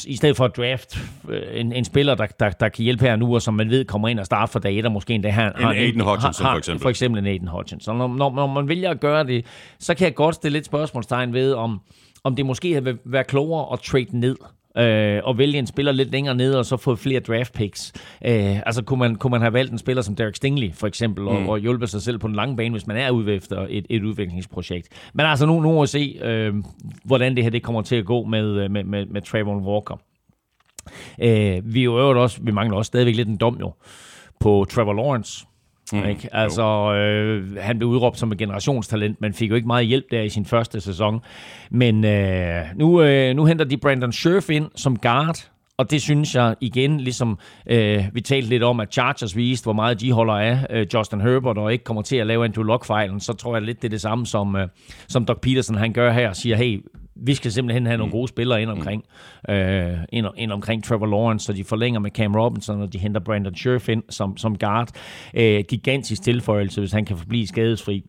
I stedet for at draft øh, en, en spiller, der, der, der kan hjælpe her nu, og som man ved kommer ind og starter for dag et, og måske endda har, en Aiden Hutchinson har, for eksempel. For eksempel en Aiden Hutchinson. Når, når, når man vælger at gøre det, så kan jeg godt stille lidt spørgsmålstegn ved, om, om det måske havde været klogere at trade ned øh, og vælge en spiller lidt længere ned, og så få flere draft picks. Øh, altså kunne man, kunne man have valgt en spiller som Derek Stingley, for eksempel, mm. og, og hjulpet sig selv på den lange bane, hvis man er ude efter et, et udviklingsprojekt. Men altså nu, nu vi se, øh, hvordan det her det kommer til at gå med, med, med, med Trayvon Walker. Øh, vi jo også, vi mangler også stadigvæk lidt en dom jo på Trevor Lawrence, Mm, ikke? Altså, øh, han blev udråbt som et generationstalent, men fik jo ikke meget hjælp der i sin første sæson. Men øh, nu, øh, nu henter de Brandon Scherf ind som guard, og det synes jeg igen, ligesom øh, vi talte lidt om, at Chargers viste, hvor meget de holder af øh, Justin Herbert, og ikke kommer til at lave Andrew Luck-fejlen, så tror jeg lidt, det er det samme, som, øh, som Doc Peterson han gør her, og siger, hey, vi skal simpelthen have nogle mm. gode spillere ind omkring, mm. øh, ind, ind omkring Trevor Lawrence, så de forlænger med Cam Robinson, og de henter Brandon Scherf ind som, som guard. Øh, gigantisk tilføjelse, hvis han kan forblive skadesfri.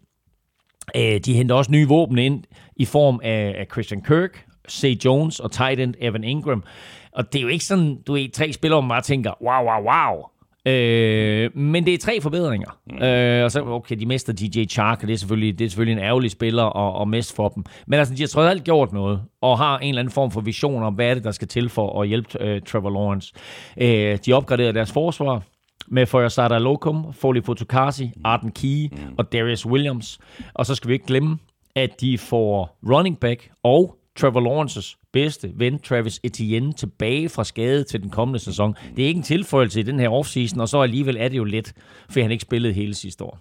Øh, de henter også nye våben ind i form af, af Christian Kirk, Say Jones og tight end Evan Ingram. Og det er jo ikke sådan, du er tre spillere, man bare tænker, wow, wow, wow. Øh, men det er tre forbedringer. Mm. Øh, og så, okay, de mister DJ Chark, og det er selvfølgelig, det er selvfølgelig en ærgerlig spiller at, at miste for dem. Men altså, de har trods alt gjort noget, og har en eller anden form for vision om, hvad er det, der skal til for at hjælpe øh, Trevor Lawrence. Øh, de opgraderer deres forsvar med Foyasada Locum, Foley Fotokasi, Arden Key mm. og Darius Williams. Og så skal vi ikke glemme, at de får running back og Trevor Lawrences bedste ven, Travis Etienne, tilbage fra skade til den kommende sæson. Det er ikke en tilføjelse i den her offseason, og så alligevel er det jo lidt, for han ikke spillede hele sidste år.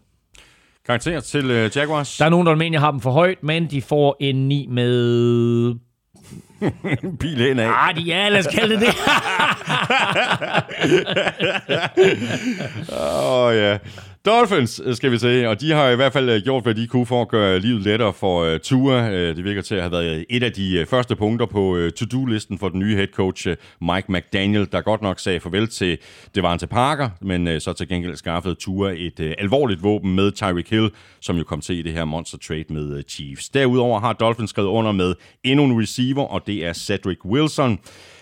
Karakter til uh, Jaguars? Der er nogen, der mener, jeg har dem for højt, men de får en 9 med... Pil af. Ah, de er, lad os kalde det det. Åh, oh, ja. Dolphins øh, skal vi se, og de har i hvert fald øh, gjort, hvad de kunne for at gøre livet lettere for uh, Tua. Uh, det virker til at have været et af de uh, første punkter på uh, to-do-listen for den nye head coach uh, Mike McDaniel, der godt nok sagde farvel til Devante Parker, men uh, så til gengæld skaffede Tua et uh, alvorligt våben med Tyreek Hill, som jo kom til i det her monster trade med uh, Chiefs. Derudover har Dolphins skrevet under med endnu en receiver, og det er Cedric Wilson.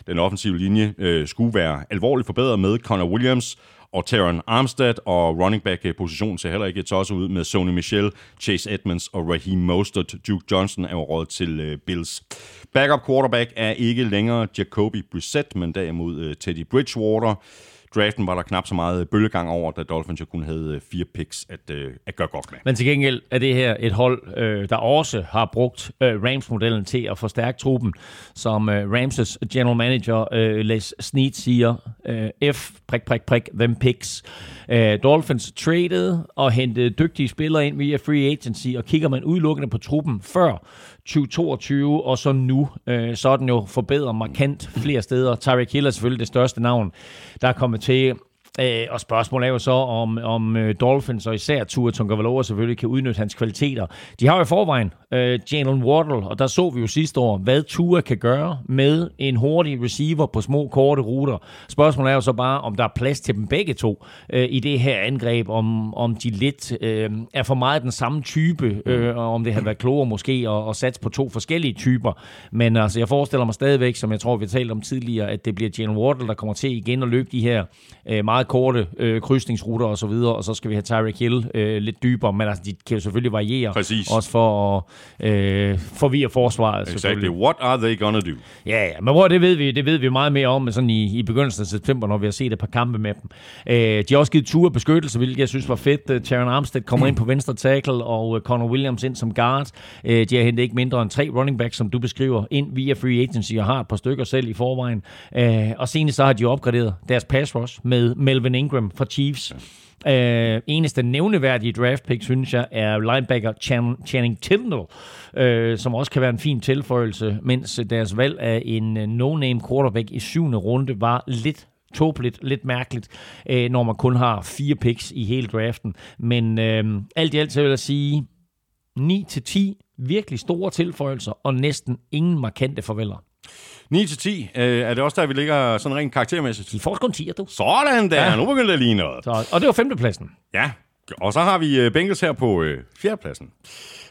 Den offensive linje uh, skulle være alvorligt forbedret med Connor Williams, og Teron Armstead, og running back-positionen øh, ser heller ikke tosset ud med Sony Michel, Chase Edmonds og Raheem Mostert. Duke Johnson er jo råd til uh, Bills. Backup quarterback er ikke længere Jacoby Brissett, men derimod uh, Teddy Bridgewater draften var der knap så meget bølgegang over, da Dolphins jo kun havde øh, fire picks at, øh, at gøre godt med. Men til gengæld er det her et hold, øh, der også har brugt øh, Rams-modellen til at forstærke truppen, som øh, Rams' general manager øh, Les Snead siger, øh, F, prik, prik, prik, them picks. Øh, Dolphins traded og hentede dygtige spillere ind via free agency, og kigger man udelukkende på truppen før 2022, og så nu, øh, så er den jo forbedret markant flere steder. Tyreek Hill er selvfølgelig det største navn, der er kommet til. Øh, og spørgsmålet er jo så, om, om øh, Dolphins og især Tua Tagovailoa selvfølgelig kan udnytte hans kvaliteter. De har jo i forvejen øh, Jalen Waddle, og der så vi jo sidste år, hvad Tua kan gøre med en hurtig receiver på små, korte ruter. Spørgsmålet er jo så bare, om der er plads til dem begge to øh, i det her angreb, om, om de lidt øh, er for meget den samme type, øh, og om det havde været klogere måske at, at satse på to forskellige typer. Men altså, jeg forestiller mig stadigvæk, som jeg tror, vi talt om tidligere, at det bliver Jalen Waddle, der kommer til igen at løbe de her øh, meget korte øh, krydsningsruter og så videre, og så skal vi have Tyreek Hill øh, lidt dybere, men altså, de kan jo selvfølgelig variere, Præcis. også for at øh, forvirre forsvaret. Exactly. What are they gonna do? Ja, ja, men hvor det ved vi, det ved vi meget mere om sådan i, i begyndelsen af september, når vi har set et par kampe med dem. Øh, de har også givet tur beskyttelse, hvilket jeg synes var fedt. Uh, Taron Armstead kommer ind på venstre tackle, og uh, Conor Williams ind som guard. Øh, de har hentet ikke mindre end tre running backs, som du beskriver, ind via free agency og har et par stykker selv i forvejen. Øh, og senest så har de opgraderet deres pass rush med Melvin Ingram fra Chiefs. Øh, eneste nævneværdige draft pick, synes jeg, er linebacker Chan- Channing Tindall, øh, som også kan være en fin tilføjelse, mens deres valg af en øh, no-name quarterback i syvende runde var lidt tåbeligt, lidt mærkeligt, øh, når man kun har fire picks i hele draften. Men øh, alt i alt så vil jeg sige 9-10 virkelig store tilføjelser og næsten ingen markante farveler. 9-10, øh, er det også der, vi ligger sådan rent karaktermæssigt? De får en 10'er, du. Sådan der, ja. nu begynder det at ligne noget. Så, og det var femtepladsen. Ja, og så har vi øh, Bengals her på øh, fjerdepladsen.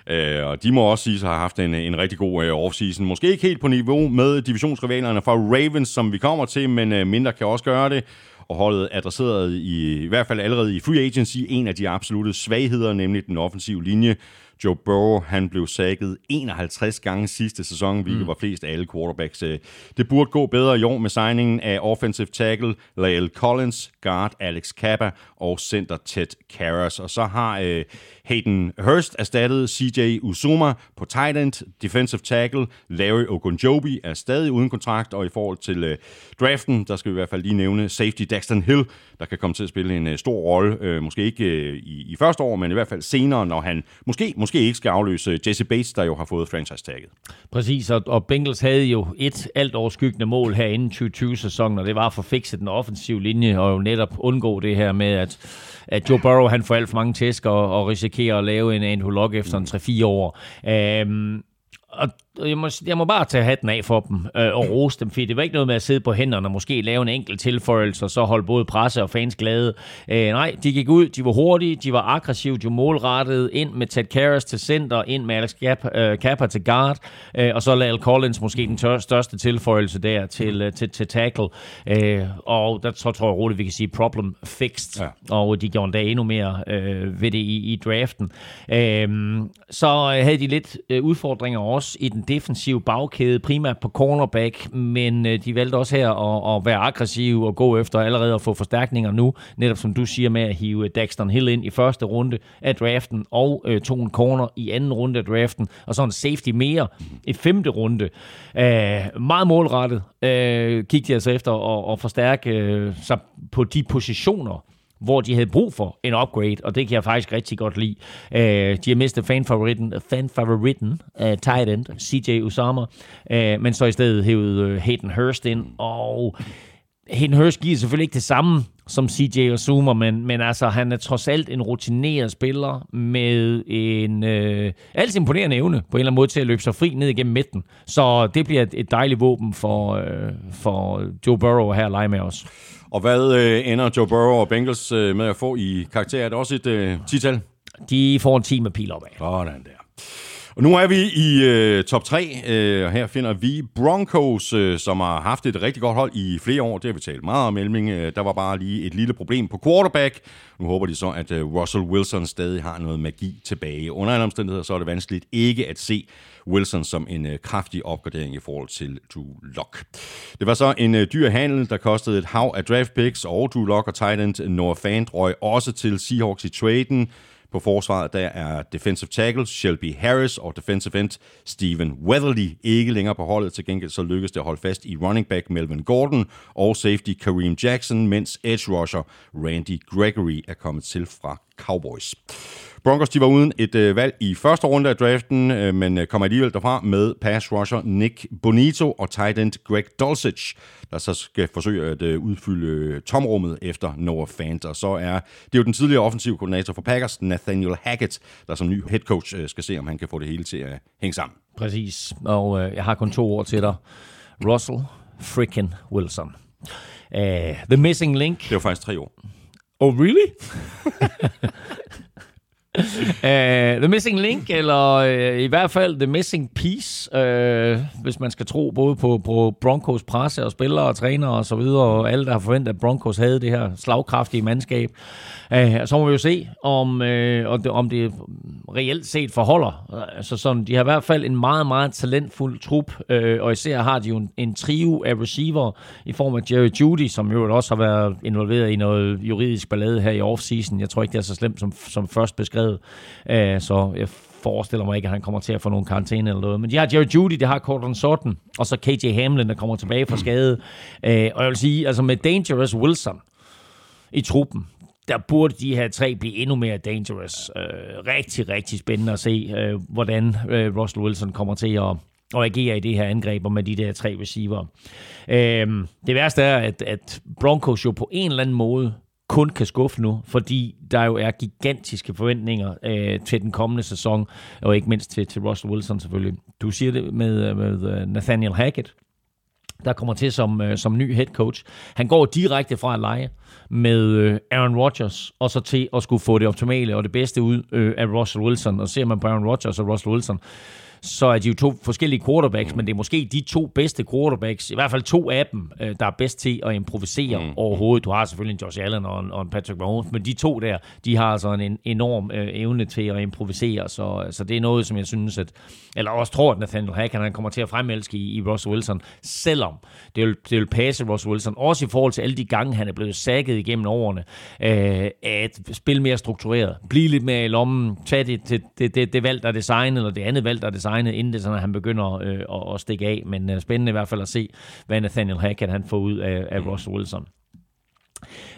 Øh, og de må også sige, at har haft en, en rigtig god øh, offseason. Måske ikke helt på niveau med divisionsrivalerne fra Ravens, som vi kommer til, men øh, mindre kan også gøre det. Og holdet adresseret i, i hvert fald allerede i free agency en af de absolute svagheder, nemlig den offensive linje. Joe Burrow, han blev sækket 51 gange sidste sæson, hvilket mm. var flest af alle quarterbacks. Øh, Det burde gå bedre i år med signingen af offensive tackle Lael Collins, guard Alex Kappa og center Ted Karras. Og så har øh, Hayden Hurst erstattet CJ Uzuma på tight end, defensive tackle Larry Ogunjobi er stadig uden kontrakt, og i forhold til øh, draften, der skal vi i hvert fald lige nævne safety Daxton Hill, der kan komme til at spille en øh, stor rolle, øh, måske ikke øh, i, i første år, men i hvert fald senere, når han måske, måske måske ikke skal afløse Jesse Bates, der jo har fået franchise-tagget. Præcis, og, og Bengals havde jo et alt overskyggende mål her inden 2020-sæsonen, og det var at få fikset den offensive linje, og jo netop undgå det her med, at, at Joe Burrow han får alt for mange tæsk og, og risikerer at lave en Andrew Luck efter en 3-4 år. Øhm, og jeg må, jeg må bare tage hatten af for dem øh, og rose dem, fordi det var ikke noget med at sidde på hænderne og måske lave en enkelt tilføjelse, og så holde både presse og fans glade. Øh, nej, de gik ud, de var hurtige, de var aggressive, de var målrettede, ind med Ted Karras til center, ind med Alex Kappa, øh, Kappa til guard, øh, og så Lal Collins måske den tør, største tilføjelse der til, øh, til, til tackle. Øh, og der så tror jeg roligt, vi kan sige problem fixed, ja. og de gjorde endda endnu mere øh, ved det i, i draften. Øh, så havde de lidt øh, udfordringer også i den defensive bagkæde, primært på cornerback, men øh, de valgte også her at, at være aggressive og gå efter allerede at få forstærkninger nu, netop som du siger med at hive øh, Daxton Hill ind i første runde af draften, og øh, to en corner i anden runde af draften, og så en safety mere i femte runde. Æh, meget målrettet øh, gik de altså efter at, at forstærke øh, sig på de positioner, hvor de havde brug for en upgrade, og det kan jeg faktisk rigtig godt lide. Øh, de har mistet fanfavoritten, fanfavoritten uh, tight end, CJ Usama, øh, men så i stedet hævet uh, Hayden Hurst ind, og Hayden Hurst giver selvfølgelig ikke det samme som CJ Osuma, men, men altså, han er trods alt en rutineret spiller med en øh, alt imponerende evne på en eller anden måde til at løbe sig fri ned igennem midten. Så det bliver et, et dejligt våben for, øh, for Joe Burrow her at lege med os. Og hvad øh, ender Joe Burrow og Bengals øh, med at få i karakter? Er det også et øh, tital? De får en 10 med pil opad. Sådan der. Og nu er vi i øh, top 3, øh, og her finder vi Broncos, øh, som har haft et rigtig godt hold i flere år. Det har vi talt meget om, Elming. Øh, der var bare lige et lille problem på quarterback. Nu håber de så, at øh, Russell Wilson stadig har noget magi tilbage. Under alle omstændigheder, så er det vanskeligt ikke at se Wilson som en øh, kraftig opgradering i forhold til Drew Lock. Det var så en øh, dyr handel, der kostede et hav af draft picks, og Drew Lock og tight end Noah Fant røg også til Seahawks i traden. På forsvaret der er defensive tackle Shelby Harris og defensive end Steven Weatherly ikke længere på holdet. Til gengæld så lykkedes det at holde fast i running back Melvin Gordon og safety Kareem Jackson, mens edge rusher Randy Gregory er kommet til fra Cowboys. Broncos de var uden et øh, valg i første runde af draften, øh, men øh, kom alligevel derfra med pass rusher Nick Bonito og tight end Greg Dulcich, der så skal forsøge at øh, udfylde øh, tomrummet efter Noah Fant. Og så er det er jo den tidligere offensive koordinator for Packers, Nathaniel Hackett, der som ny head coach øh, skal se, om han kan få det hele til at hænge sammen. Præcis, og øh, jeg har kun to ord til dig. Russell freaking Wilson. Uh, the Missing Link. Det var faktisk tre år. Oh, really? uh, the Missing Link, eller uh, i hvert fald The Missing Piece, uh, hvis man skal tro både på, på Broncos presse og spillere og trænere og så videre, og alle, der har forventet, at Broncos havde det her slagkraftige mandskab. Uh, så må vi jo se, om, uh, om det reelt set forholder. Altså sådan, de har i hvert fald en meget, meget talentfuld trup, uh, og især har de jo en, en trio af receiver i form af Jerry Judy, som jo også har været involveret i noget juridisk ballade her i offseason. Jeg tror ikke, det er så slemt som, som først beskrevet skrevet. så jeg forestiller mig ikke, at han kommer til at få nogen karantæne eller noget. Men de har Jerry Judy, de har Cortland Sutton, og så KJ Hamlin, der kommer tilbage fra skade. og jeg vil sige, altså med Dangerous Wilson i truppen, der burde de her tre blive endnu mere dangerous. Øh, rigtig, rigtig spændende at se, øh, hvordan øh, Russell Wilson kommer til at, at agere i det her angreb med de der tre receiver. Øh, det værste er, at, at Broncos jo på en eller anden måde kun kan skuffe nu, fordi der jo er gigantiske forventninger øh, til den kommende sæson, og ikke mindst til, til Russell Wilson selvfølgelig. Du siger det med, øh, med øh, Nathaniel Hackett, der kommer til som, øh, som ny head coach. Han går direkte fra at lege med øh, Aaron Rodgers, og så til at skulle få det optimale og det bedste ud øh, af Russell Wilson. Og ser man på Aaron Rodgers og Russell Wilson, så er de jo to forskellige quarterbacks, men det er måske de to bedste quarterbacks, i hvert fald to af dem, øh, der er bedst til at improvisere mm. overhovedet. Du har selvfølgelig en Josh Allen og en, og en Patrick Mahomes, men de to der, de har altså en enorm øh, evne til at improvisere, så, så det er noget, som jeg synes, at, eller også tror, at Nathaniel Hackett, han kommer til at fremelske i, i Russell Wilson, selvom det vil, det vil passe Russell Wilson, også i forhold til alle de gange, han er blevet sækket igennem årene, øh, at spille mere struktureret, blive lidt mere i lommen, tage det, det, det, det, det valg, der er designet, eller det andet valg, der er designet, tegnet, inden det sådan, at han begynder øh, at, at stikke af. Men øh, spændende i hvert fald at se, hvad Nathaniel Hackett han får ud af, af Russell Wilson.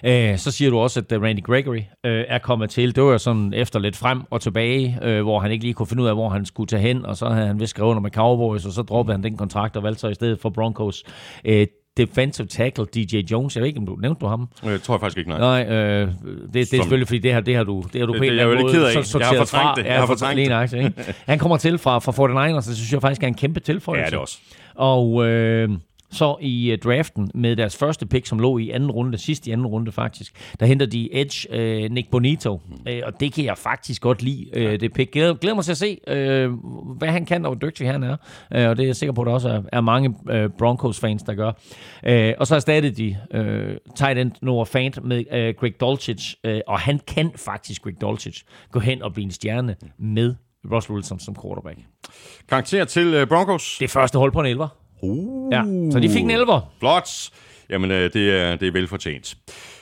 Øh, så siger du også, at Randy Gregory øh, er kommet til. Det var jo sådan efter lidt frem og tilbage, øh, hvor han ikke lige kunne finde ud af, hvor han skulle tage hen, og så havde han vist skrevet under med Cowboys, og så droppede han den kontrakt og valgte så i stedet for Broncos. Øh, defensive tackle DJ Jones. Jeg ved ikke, om du nævnte du ham? Jeg tror jeg faktisk ikke, nej. Nej, øh, det, det er Som, selvfølgelig, fordi det her, det har du, det har du på en eller anden måde sorteret Jeg har fortrængt det. Jeg har fortrængt det. Ikke? Han kommer til fra, fra 49ers, så det synes jeg faktisk er en kæmpe tilføjelse. Ja, det er også. Og øh, så i uh, draften med deres første pick, som lå i anden runde, sidst i anden runde faktisk, der henter de Edge uh, Nick Bonito, uh, og det kan jeg faktisk godt lide, ja. det pick. Glæder, glæder mig til at se, uh, hvad han kan, og hvor dygtig han er, uh, og det er jeg sikker på, at der også er, er mange uh, Broncos-fans, der gør. Uh, og så erstattede de uh, tight end Noah Fant med uh, Greg Dulcich, uh, og han kan faktisk, Greg Dulcich, gå hen og blive en stjerne med Russell Wilson som quarterback. Karakter til uh, Broncos? Det første hold på en elver. Uh, ja, så de fik en elver. Flot. Jamen, øh, det, er, det er velfortjent.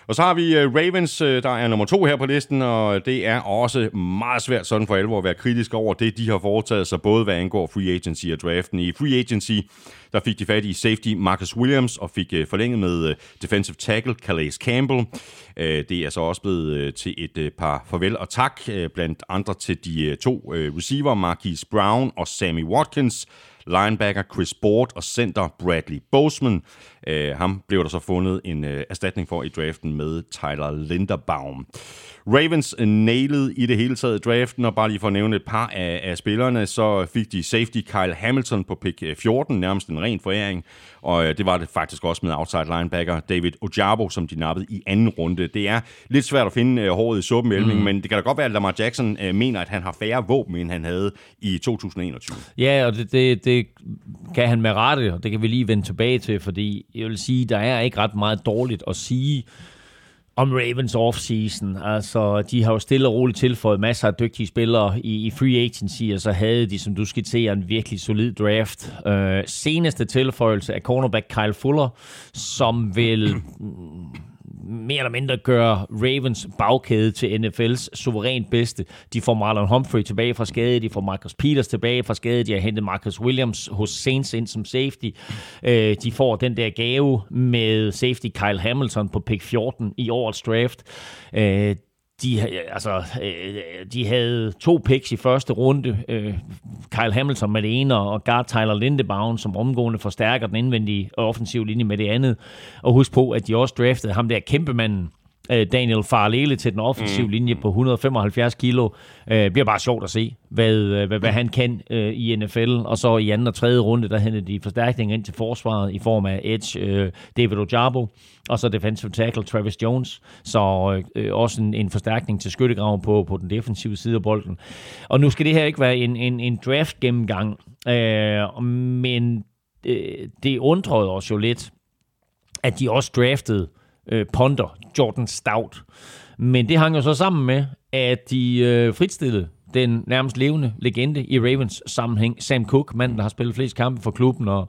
Og så har vi uh, Ravens, uh, der er nummer to her på listen, og det er også meget svært sådan for alvor at være kritisk over det, de har foretaget sig, både hvad angår free agency og draften. I free agency, der fik de fat i safety Marcus Williams og fik uh, forlænget med defensive tackle Calais Campbell. Uh, det er så også blevet til et par farvel og tak, blandt andre til de to receiver, Marquise Brown og Sammy Watkins, linebacker Chris Board og center Bradley Boseman. Uh, ham blev der så fundet en øh, erstatning for i draften med Tyler Linderbaum. Ravens nailede i det hele taget draften, og bare lige for at nævne et par af, af spillerne, så fik de safety Kyle Hamilton på pick 14, nærmest en ren foræring, og øh, det var det faktisk også med outside linebacker David Ojabo, som de nappede i anden runde. Det er lidt svært at finde øh, håret i suppen, mm. men det kan da godt være, at Lamar Jackson øh, mener, at han har færre våben, end han havde i 2021. Ja, og det, det, det kan han med rette, og det kan vi lige vende tilbage til, fordi jeg vil sige, der er ikke ret meget dårligt at sige om Ravens offseason. Altså, de har jo stille og roligt tilføjet masser af dygtige spillere i, i free agency, og så havde de, som du skitserer, en virkelig solid draft. Øh, seneste tilføjelse er cornerback Kyle Fuller, som vil mm, mere eller mindre gøre Ravens bagkæde til NFL's suverænt bedste. De får Marlon Humphrey tilbage fra skade, de får Marcus Peters tilbage fra skade, de har hentet Marcus Williams hos Saints ind som safety. Øh, de får den der gave med safety Kyle Hamilton på pick 14 i årets draft. Øh, de, altså, øh, øh, de havde to picks i første runde. Øh, Kyle Hamilton med det ene, og guard Tyler Lindebaum, som omgående forstærker den indvendige offensive linje med det andet. Og husk på, at de også draftede ham der kæmpemanden, øh, Daniel Farlele til den offensive mm. linje på 175 kilo. Det bliver bare sjovt at se, hvad, hvad, hvad han kan i NFL. Og så i anden og tredje runde, der hentede de forstærkninger ind til forsvaret i form af Edge, David Ojabo og så defensive tackle Travis Jones, så øh, også en, en forstærkning til skyttegraven på, på den defensive side af bolden. Og nu skal det her ikke være en, en, en draft gennemgang, øh, men øh, det undrede os jo lidt, at de også draftede øh, Øh, ponder Jordan Stout. Men det hang jo så sammen med, at de øh, fritstillede den nærmest levende legende i Ravens sammenhæng, Sam Cook, manden, der har spillet flest kampe for klubben, og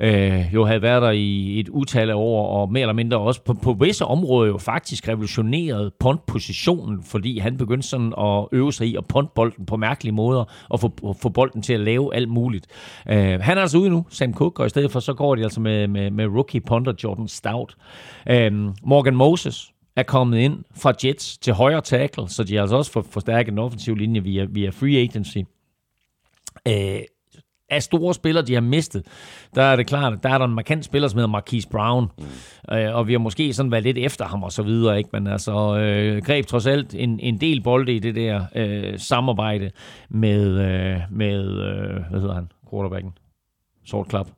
øh, jo havde været der i et utal af år, og mere eller mindre også på, på visse områder jo faktisk revolutioneret punt-positionen, fordi han begyndte sådan at øve sig i at punt bolden på mærkelige måder, og få, få bolden til at lave alt muligt. Øh, han er altså ude nu, Sam Cook, og i stedet for så går de altså med, med, med rookie punter Jordan Stout. Øh, Morgan Moses, er kommet ind fra Jets til højre tackle, så de har altså også forstærket den offensive linje via, via free agency. Øh, af store spillere, de har mistet, der er det klart, at der er der en markant spiller, som hedder Marquise Brown, mm. øh, og vi har måske sådan været lidt efter ham og så videre, ikke? men altså øh, greb trods alt en, en del bolde i det der øh, samarbejde med, øh, med øh, hvad hedder han, quarterbacken, Sort Club.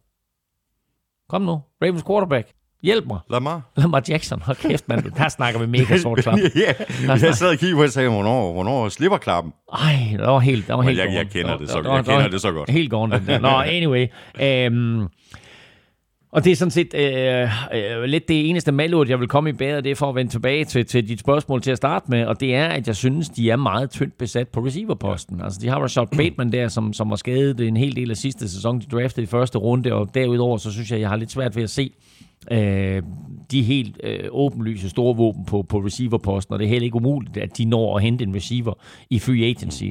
Kom nu, Ravens quarterback. Hjælp mig. Lamar. Lamar Jackson. Hold kæft, mand. Der snakker vi mega sort klap. ja, jeg sad og kiggede på og sagde, hvornår, hvornår slipper klappen? Ej, det var helt, det var helt jeg, jeg, kender det så, godt. jeg kender det så godt. Helt gården, den der. Nå, anyway. Um, og det er sådan set øh, øh, lidt det eneste malurt, jeg vil komme i bæret, det er for at vende tilbage til, til dit spørgsmål til at starte med, og det er, at jeg synes, de er meget tyndt besat på receiverposten. Altså, de har Rashad Bateman der, som, som var skadet en hel del af sidste sæson, de draftede i første runde, og derudover, så synes jeg, jeg har lidt svært ved at se, øh, de helt øh, åbenlyse store våben på, på receiverposten, og det er heller ikke umuligt, at de når at hente en receiver i free agency.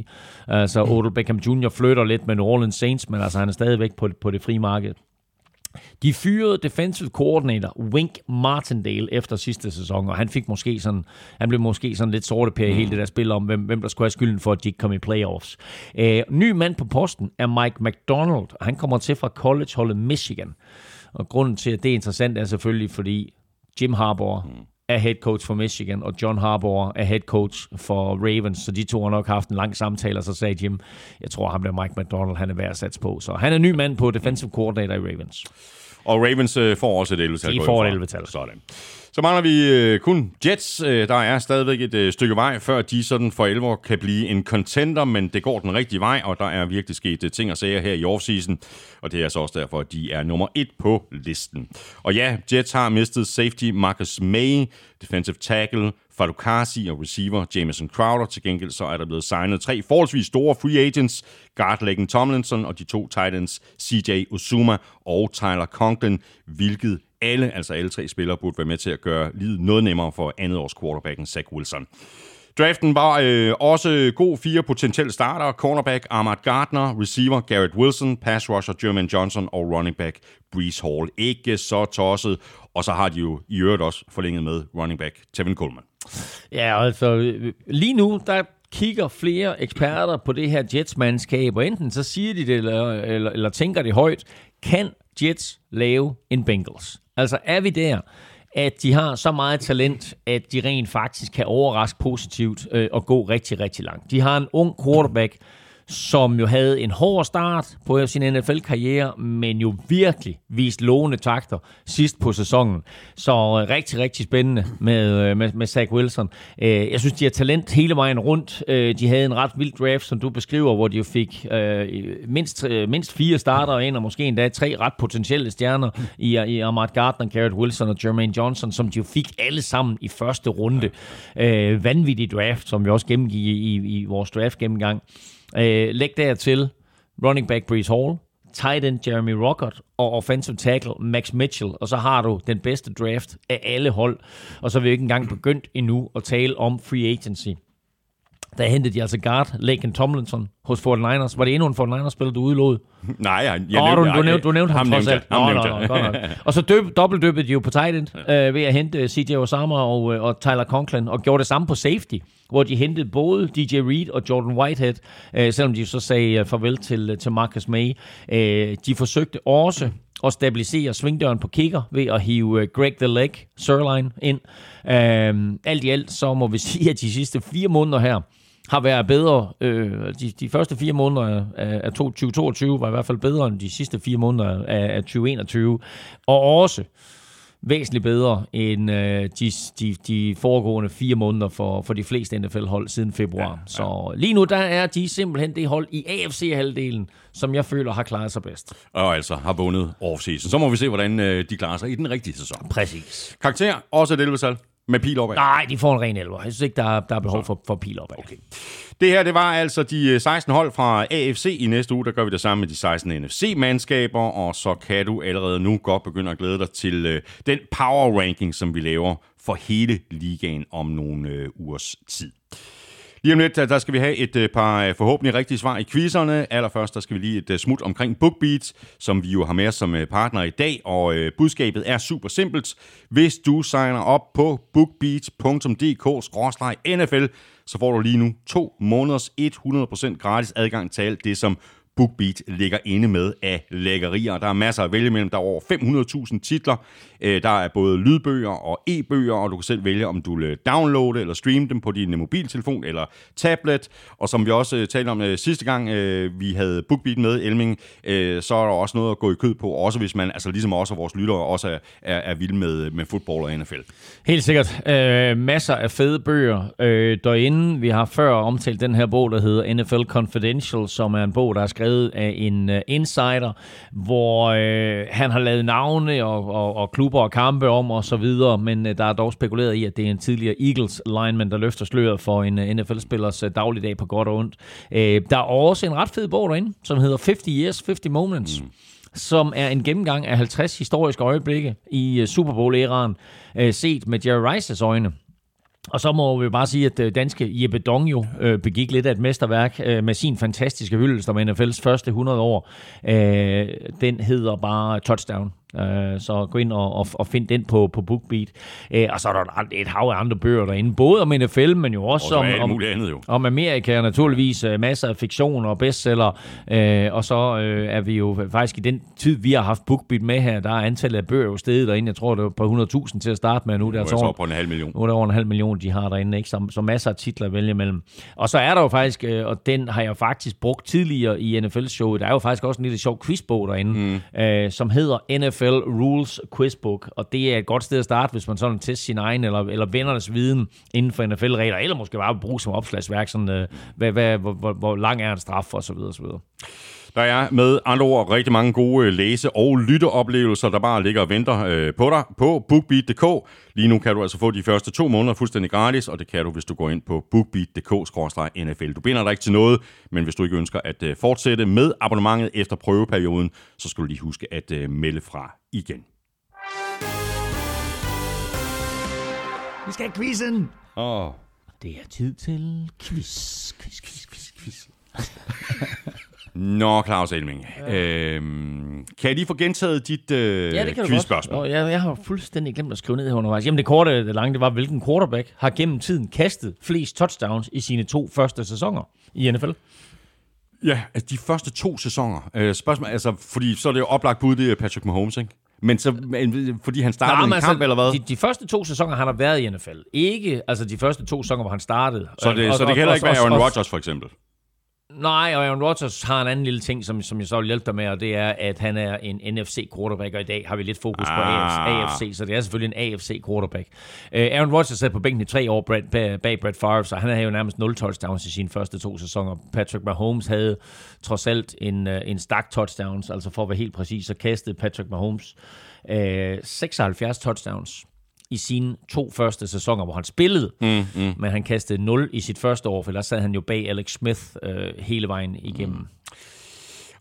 Altså, Odell Beckham Jr. flytter lidt med New Orleans Saints, men altså, han er stadigvæk på, på det frie marked. De fyrede defensive coordinator Wink Martindale efter sidste sæson, og han fik måske sådan, han blev måske sådan lidt sorte per i hele det der spil om, hvem, hvem der skulle have skylden for, at de ikke kom i playoffs. Øh, ny mand på posten er Mike McDonald, og han kommer til fra collegeholdet Michigan. Og grunden til, at det er interessant, er selvfølgelig, fordi Jim Harbaugh mm. er head coach for Michigan, og John Harbaugh er head coach for Ravens, så de to har nok haft en lang samtale, og så sagde Jim, jeg tror, ham der Mike McDonald, han er værd at satse på. Så han er ny mand på defensive coordinator i Ravens. Og Ravens øh, får også et 11-tal. De får et 11-tal. Sådan. Så mangler vi øh, kun Jets. Øh, der er stadigvæk et øh, stykke vej, før de sådan for alvor kan blive en contender, men det går den rigtige vej, og der er virkelig sket øh, ting og sager her i offseason, og det er så også derfor, at de er nummer et på listen. Og ja, Jets har mistet safety Marcus May, defensive tackle Fadukasi og receiver Jameson Crowder. Til gengæld så er der blevet signet tre forholdsvis store free agents, guard Leggen Tomlinson og de to titans CJ Osuma og Tyler Conklin, hvilket alle, altså alle tre spillere, burde være med til at gøre livet noget nemmere for andet års quarterbacken Zach Wilson. Draften var øh, også god fire potentielle starter. Cornerback Ahmad Gardner, receiver Garrett Wilson, pass rusher Jermaine Johnson og running back Brees Hall. Ikke så tosset. Og så har de jo i øvrigt også forlænget med running back Tevin Coleman. Ja, altså lige nu, der kigger flere eksperter på det her Jets-mandskab, og enten så siger de det, eller, eller, eller tænker det højt, kan Jets lave en Bengals? Altså er vi der, at de har så meget talent, at de rent faktisk kan overraske positivt øh, og gå rigtig, rigtig langt. De har en ung quarterback, som jo havde en hård start på sin NFL-karriere, men jo virkelig vist lovende takter sidst på sæsonen. Så øh, rigtig, rigtig spændende med, øh, med, med Zach Wilson. Øh, jeg synes, de har talent hele vejen rundt. Øh, de havde en ret vild draft, som du beskriver, hvor de jo fik øh, mindst, mindst fire starter ind, og måske endda tre ret potentielle stjerner i, i Ahmad Gardner, Garrett Wilson og Jermaine Johnson, som de jo fik alle sammen i første runde. vanvittig draft, som vi også gennemgik i, i, i vores draft-gennemgang. Øh, læg dertil running back Brees Hall, tight end Jeremy Rockert og offensive tackle Max Mitchell, og så har du den bedste draft af alle hold, og så er vi ikke engang begyndt endnu at tale om free agency der hentede de altså guard Laken Tomlinson hos 49ers. Var det endnu en 49ers-spiller, du udlod? Nej, jeg, jeg Nå, du, du, nævnte, du nævnte ham, ham trods alt. Nå, nævnte nå, nå, godt nok. Og så døb, dobbeltdøbede de jo på tight end øh, ved at hente øh, CJ Osama og, øh, og Tyler Conklin, og gjorde det samme på safety, hvor de hentede både DJ Reed og Jordan Whitehead, øh, selvom de så sagde øh, farvel til, til Marcus May. Øh, de forsøgte også at stabilisere svingdøren på kicker ved at hive Greg the Leg Sirline ind. Øh, alt i alt så må vi sige, at de sidste fire måneder her, har været bedre. Øh, de, de første fire måneder af, af 2022 var i hvert fald bedre end de sidste fire måneder af, af 2021. Og også væsentligt bedre end øh, de, de, de foregående fire måneder for, for de fleste NFL-hold siden februar. Ja, ja. Så lige nu der er de simpelthen det hold i AFC-halvdelen, som jeg føler har klaret sig bedst. Og altså har vundet offseason. Så må vi se, hvordan øh, de klarer sig i den rigtige sæson. Præcis. Karakter, også et 11 med pil opad. Nej, de får en ren elver. Jeg synes ikke, der er, der er behov for, for pil opad. Okay. Det her, det var altså de 16 hold fra AFC. I næste uge, der gør vi det samme med de 16 NFC-mandskaber, og så kan du allerede nu godt begynde at glæde dig til øh, den power ranking, som vi laver for hele ligaen om nogle øh, ugers tid. Lige om lidt, øh, der skal vi have et øh, par øh, forhåbentlig rigtige svar i quizerne. Allerførst, der skal vi lige et smut omkring BookBeat, som vi jo har med os som partner i dag, og budskabet er super simpelt. Hvis du signer op på bookbeat.dk-nfl, så får du lige nu to måneders 100% gratis adgang til alt det, som BookBeat ligger inde med af lækkerier. Der er masser at vælge mellem. Der er over 500.000 titler. Øh, der er både lydbøger og e-bøger, og du kan selv vælge, om du vil downloade eller streame dem på din øh, mobiltelefon eller tablet. Og som vi også øh, talte om sidste gang, vi havde BookBeat med, Elming, så er der også noget at gå i kød på, også hvis man, altså ligesom også vores lyttere, også er, er, er vilde med, med fodbold og NFL. Helt sikkert. Øh, masser af fede bøger øh, derinde. Vi har før omtalt den her bog, der hedder NFL Confidential, som er en bog, der er skrevet af en uh, insider, hvor øh, han har lavet navne og, og, og klubber og kampe om og så videre, men øh, der er dog spekuleret i, at det er en tidligere Eagles lineman, der løfter sløret for en uh, NFL-spillers uh, dagligdag på godt og ondt. Øh, der er også en ret fed bog derinde, som hedder 50 Years, 50 Moments. Mm som er en gennemgang af 50 historiske øjeblikke i Super Bowl-æraen, set med Jerry Rices øjne. Og så må vi bare sige, at øh, danske Jeppe Dong jo øh, begik lidt af et mesterværk øh, med sin fantastiske hyldest om NFL's første 100 år. Øh, den hedder bare Touchdown. Uh, så gå ind og, og, og find den på, på BookBeat. Uh, og så er der et hav af andre bøger derinde, både om NFL, men jo også, også om, om, andet, jo. om Amerika, naturligvis uh, masser af fiktion og bestseller. Uh, og så uh, er vi jo faktisk i den tid, vi har haft BookBeat med her, der er antallet af bøger jo stedet derinde. Jeg tror, det var på 100.000 til at starte med nu. Det er altså over, på en halv million. Nu er der over en halv million, de har derinde, ikke? Så, så masser af titler at vælge imellem. Og så er der jo faktisk, og den har jeg faktisk brugt tidligere i NFL-showet, der er jo faktisk også en lille sjov quizbog derinde, mm. som hedder NFL Rules Quizbook, og det er et godt sted at starte, hvis man sådan tester sin egen eller, eller vennernes viden inden for NFL-regler, eller måske bare bruge som opslagsværk, sådan, øh, hvad, hvad, hvor, hvor, hvor lang er en straf, og så videre, og så videre. Der er med andre ord rigtig mange gode læse- og lytteoplevelser, der bare ligger og venter øh, på dig på bookbeat.dk. Lige nu kan du altså få de første to måneder fuldstændig gratis, og det kan du, hvis du går ind på bookbeat.dk-nfl. Du binder dig ikke til noget, men hvis du ikke ønsker at øh, fortsætte med abonnementet efter prøveperioden, så skal du lige huske at øh, melde fra igen. Vi skal have quizzen! Åh. Oh. Det er tid til quiz, quiz, quiz, quiz, quiz. Nå, Claus Elming. Ja. Øhm, kan jeg lige få gentaget dit øh, ja, det kan quizspørgsmål? Jeg, jeg har fuldstændig glemt at skrive ned her undervejs. Jamen det korte, det lange, det var, hvilken quarterback har gennem tiden kastet flest touchdowns i sine to første sæsoner i NFL? Ja, altså de første to sæsoner. Øh, spørgsmål, altså, fordi så er det jo oplagt bud, det er Patrick Mahomes, ikke? Men så, fordi han startede Nå, en kamp, altså, eller hvad? De, de første to sæsoner, han har været i NFL. Ikke altså de første to sæsoner, hvor han startede. Så det, og, så det kan heller ikke være Aaron Rodgers, for eksempel? Nej, og Aaron Rodgers har en anden lille ting, som, som jeg så vil hjælpe dig med, og det er, at han er en NFC-quarterback, og i dag har vi lidt fokus ah. på AFC, så det er selvfølgelig en AFC-quarterback. Uh, Aaron Rodgers sad på bænken i tre år bag, bag Brett Favre, så han havde jo nærmest 0 touchdowns i sine første to sæsoner. Patrick Mahomes havde trods alt en, uh, en stak touchdowns, altså for at være helt præcis, så kastede Patrick Mahomes uh, 76 touchdowns i sine to første sæsoner, hvor han spillede, mm, mm. men han kastede 0 i sit første år, for der sad han jo bag Alex Smith øh, hele vejen igennem. Mm.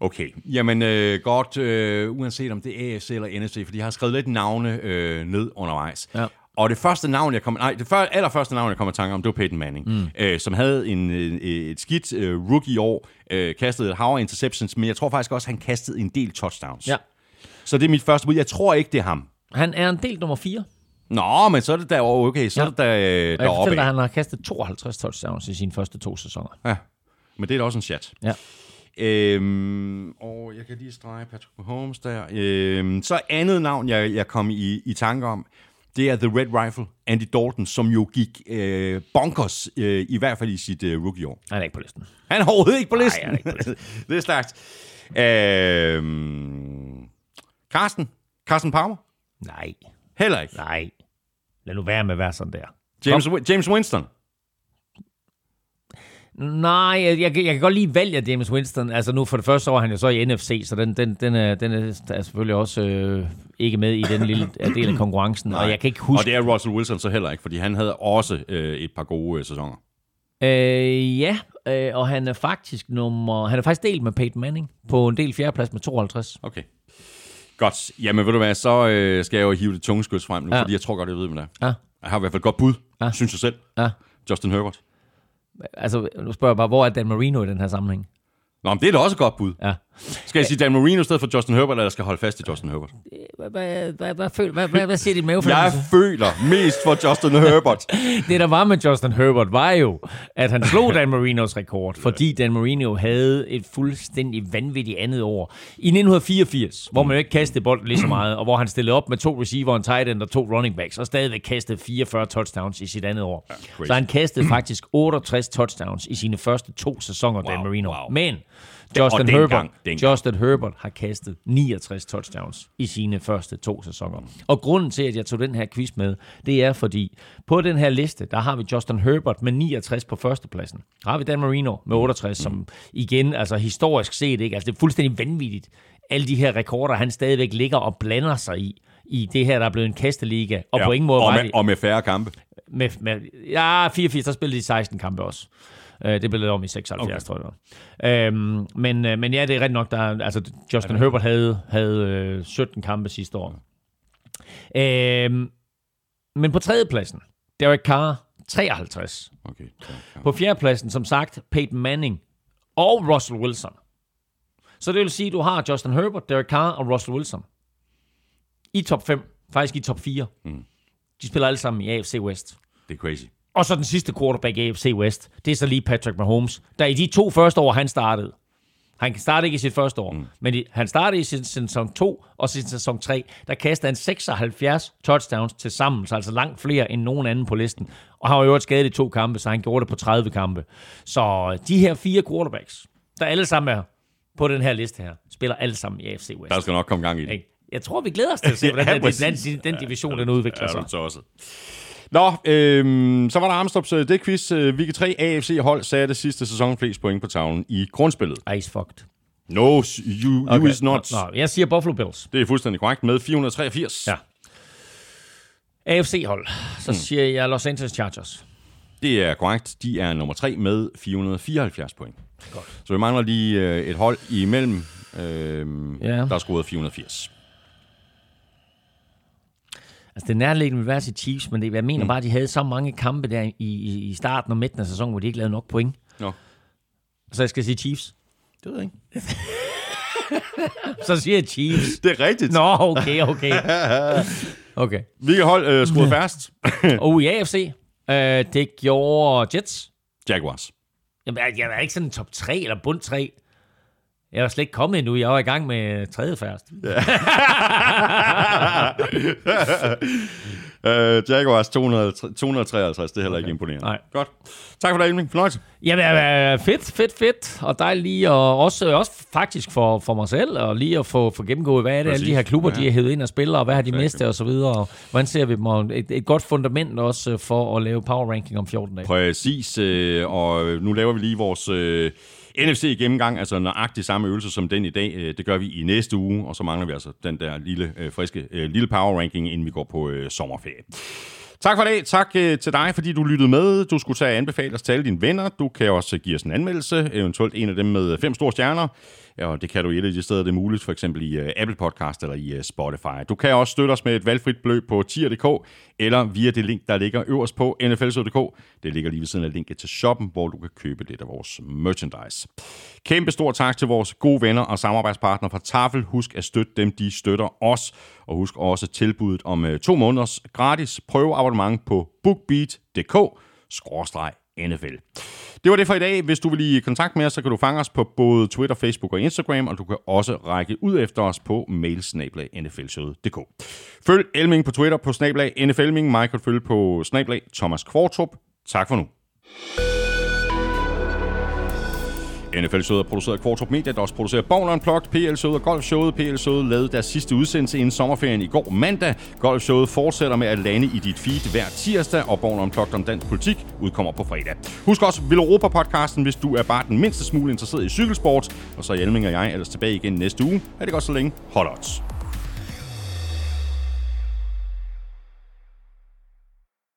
Okay, jamen øh, godt, øh, uanset om det er AFC eller NFC, for de har skrevet lidt navne øh, ned undervejs. Ja. Og det første navn, jeg kom, nej, det før, allerførste navn, jeg kom i tanke om, det var Peyton Manning, mm. øh, som havde en, et skidt øh, rookie-år, øh, kastede et hav af interceptions, men jeg tror faktisk også, han kastede en del touchdowns. Ja. Så det er mit første bud. Jeg tror ikke, det er ham. Han er en del nummer 4. Nå, men så er det der okay, så Ja. er det der, øh, jeg deroppe. fortæller dig, at han har kastet 52 touchdowns i sine første to sæsoner. Ja, men det er da også en chat. Ja. Øhm, og jeg kan lige strege Patrick Mahomes der. Øhm, så andet navn, jeg, jeg kom i, i tanke om, det er The Red Rifle, Andy Dalton, som jo gik øh, bonkers, øh, i hvert fald i sit øh, rookie-år. Han er ikke på listen. Han er overhovedet ikke på listen. han er ikke på listen. det er stærkt. Øhm, Carsten? Carsten Palmer? Nej, Heller ikke. nej. Lad nu være med at være sådan der. James, James Winston? Nej, jeg, jeg, jeg kan godt lide valget af James Winston. Altså nu for det første år han jo så i NFC, så den, den, den, er, den er, selvfølgelig også øh, ikke med i den lille del af konkurrencen. Og jeg kan ikke huske... Og det er Russell Wilson så heller ikke, fordi han havde også øh, et par gode øh, sæsoner. Øh, ja, øh, og han er faktisk nummer... Han er faktisk delt med Peyton Manning på en del fjerdeplads med 52. Okay. Godt. Jamen, ved du hvad, så øh, skal jeg jo hive det tunge skyds frem nu, ja. Fordi jeg tror godt, jeg ved, hvad det er. Ja, Jeg har i hvert fald et godt bud. Ja. synes jeg selv. ja. Justin Herbert. Altså, nu spørger jeg bare, hvor er Dan Marino i den her sammenhæng? Nå, men det er da også et godt bud. Ja. Skal jeg sige Dan Marino i stedet for Justin Herbert, eller skal jeg holde fast i Justin Herbert? Hvad, siger dit Jeg mavefornemmelse? føler mest for Justin Herbert. Det, der var med Justin Herbert, var jo, at han slog Dan Marinos rekord, fordi Dan Marino havde et fuldstændig vanvittigt andet år. I 1984, hvor man jo ikke kastede bolden lige så meget, og hvor han stillede op med to receiver, en tight end og to running backs, og stadigvæk kastede 44 touchdowns i sit andet år. crazy. så han kastede faktisk 68 touchdowns i sine første to sæsoner, Dan Wow, Marino. wow. Men Justin Herbert, dengang. Justin Herbert har kastet 69 touchdowns i sine første to sæsoner. Og grunden til, at jeg tog den her quiz med, det er fordi, på den her liste, der har vi Justin Herbert med 69 på førstepladsen. Der har vi Dan Marino med 68, som igen, altså historisk set, ikke? Altså det er fuldstændig vanvittigt. Alle de her rekorder, han stadigvæk ligger og blander sig i, i det her, der er blevet en kasteliga, og ja, på ingen måde og, med, og med færre kampe. med, med, ja, 84, der spillede de 16 kampe også. Øh, det blev lavet om i 76, okay. tror jeg. Øhm, men, øh, men ja, det er rigtigt nok, der, er- altså Justin Herbert havde, havde øh, 17 kampe sidste år. Øhm, men på tredjepladsen, Derek Carr, 53. Okay. ja. På fjerdepladsen, som sagt, Peyton Manning og Russell Wilson. Så det vil sige, at du har Justin Herbert, Derek Carr og Russell Wilson. I top 5, faktisk i top 4. Mm. De spiller alle sammen i AFC West. Det er crazy. Og så den sidste quarterback i AFC West, det er så lige Patrick Mahomes, der i de to første år, han startede, han startede ikke i sit første år, mm. men i, han startede i sin sæson 2 og sin sæson 3, der kastede han 76 touchdowns til sammen, så altså langt flere end nogen anden på listen. Og han var jo øvrigt skadet i to kampe, så han gjorde det på 30 kampe. Så de her fire quarterbacks, der alle sammen er på den her liste her, spiller alle sammen i AFC West. Der skal nok komme gang i det. Jeg tror, vi glæder os til at se, hvordan Ja, ja, den, den, den division den udvikler Ja, sig. du tosset. Nå, øhm, så var der Armstrongs øh, det quiz. Øh, Week 3 AFC-hold satte sidste sæson flest point på tavlen i grundspillet. Ice fucked. No, you, okay. you is not. Nå, jeg siger Buffalo Bills. Det er fuldstændig korrekt med 483. Ja. AFC-hold. Så siger jeg Los Angeles Chargers. Det er korrekt. De er nummer 3 med 474 point. Godt. Så vi mangler lige øh, et hold imellem, øh, Ja. der har scoret 480. Altså, det er nærliggende vil være til Chiefs, men det, jeg mener mm. bare, at de havde så mange kampe der i, i, i starten og midten af sæsonen, hvor de ikke lavede nok point. Nå, Så jeg skal sige Chiefs. det ved jeg ikke. Så siger jeg Chiefs. Det er rigtigt. Nå, okay, okay. Okay. Hvilket hold øh, scorede færrest? Og i AFC, øh, det gjorde Jets. Jaguars. Jamen, jeg, jeg er ikke sådan top 3 eller bund 3. Jeg var slet ikke kommet endnu. Jeg var i gang med tredje færrest. Øh, Jaguars 200, 253, det er heller ikke imponerende. Nej. Godt. Tak for det, Elming. Fornøjelse. Jamen, øh, fedt, fedt, fedt. Og dejligt lige, og også, også faktisk for, for mig selv, og lige at få, få gennemgået, hvad er det, alle Præcis. de her klubber, Ja. ja. de har hævet ind og spiller, og hvad har de mistet, og så videre. Og hvordan ser vi dem? Og et, et godt fundament også for at lave power ranking om 14 dage. Præcis, øh, og nu laver vi lige vores øh, NFC-gennemgang, altså nøjagtig samme øvelse som den i dag. Øh, det gør vi i næste uge, og så mangler vi altså den der lille, øh, friske, øh, lille power ranking, inden vi går på øh, sommerferie. Tak for det. Tak øh, til dig, fordi du lyttede med. Du skulle tage anbefale os til alle dine venner. Du kan også give os en anmeldelse, eventuelt en af dem med fem store stjerner. Ja, og det kan du i et af de steder, det er muligt, for eksempel i øh, Apple Podcast eller i øh, Spotify. Du kan også støtte os med et valgfrit beløb på tier.dk, eller via det link, der ligger øverst på nflsød.dk. Det ligger lige ved siden af linket til shoppen, hvor du kan købe lidt af vores merchandise. Kæmpe stor tak til vores gode venner og samarbejdspartnere fra Tafel. Husk at støtte dem, de støtter os. Og husk også tilbuddet om øh, to måneders gratis prøveabonnement på NFL. Det var det for i dag. Hvis du vil i kontakt med os, så kan du fange os på både Twitter, Facebook og Instagram, og du kan også række ud efter os på mailsnablag.nflshowet.dk. Følg Elming på Twitter på snablag NFLming. Mig kan følge på snablag Thomas Kvartrup. Tak for nu. NFL Showet er produceret af Kvartrup Media, der også producerer Bowler Unplugged, PL Showet og Golf Showet. PL Showet lavede deres sidste udsendelse inden sommerferien i går mandag. Golf Showet fortsætter med at lande i dit feed hver tirsdag, og Bowler Unplugged om dansk politik udkommer på fredag. Husk også Europa-podcasten, hvis du er bare den mindste smule interesseret i cykelsport. Og så er Hjelming og jeg ellers tilbage igen næste uge. Er det godt så længe. Hold odds.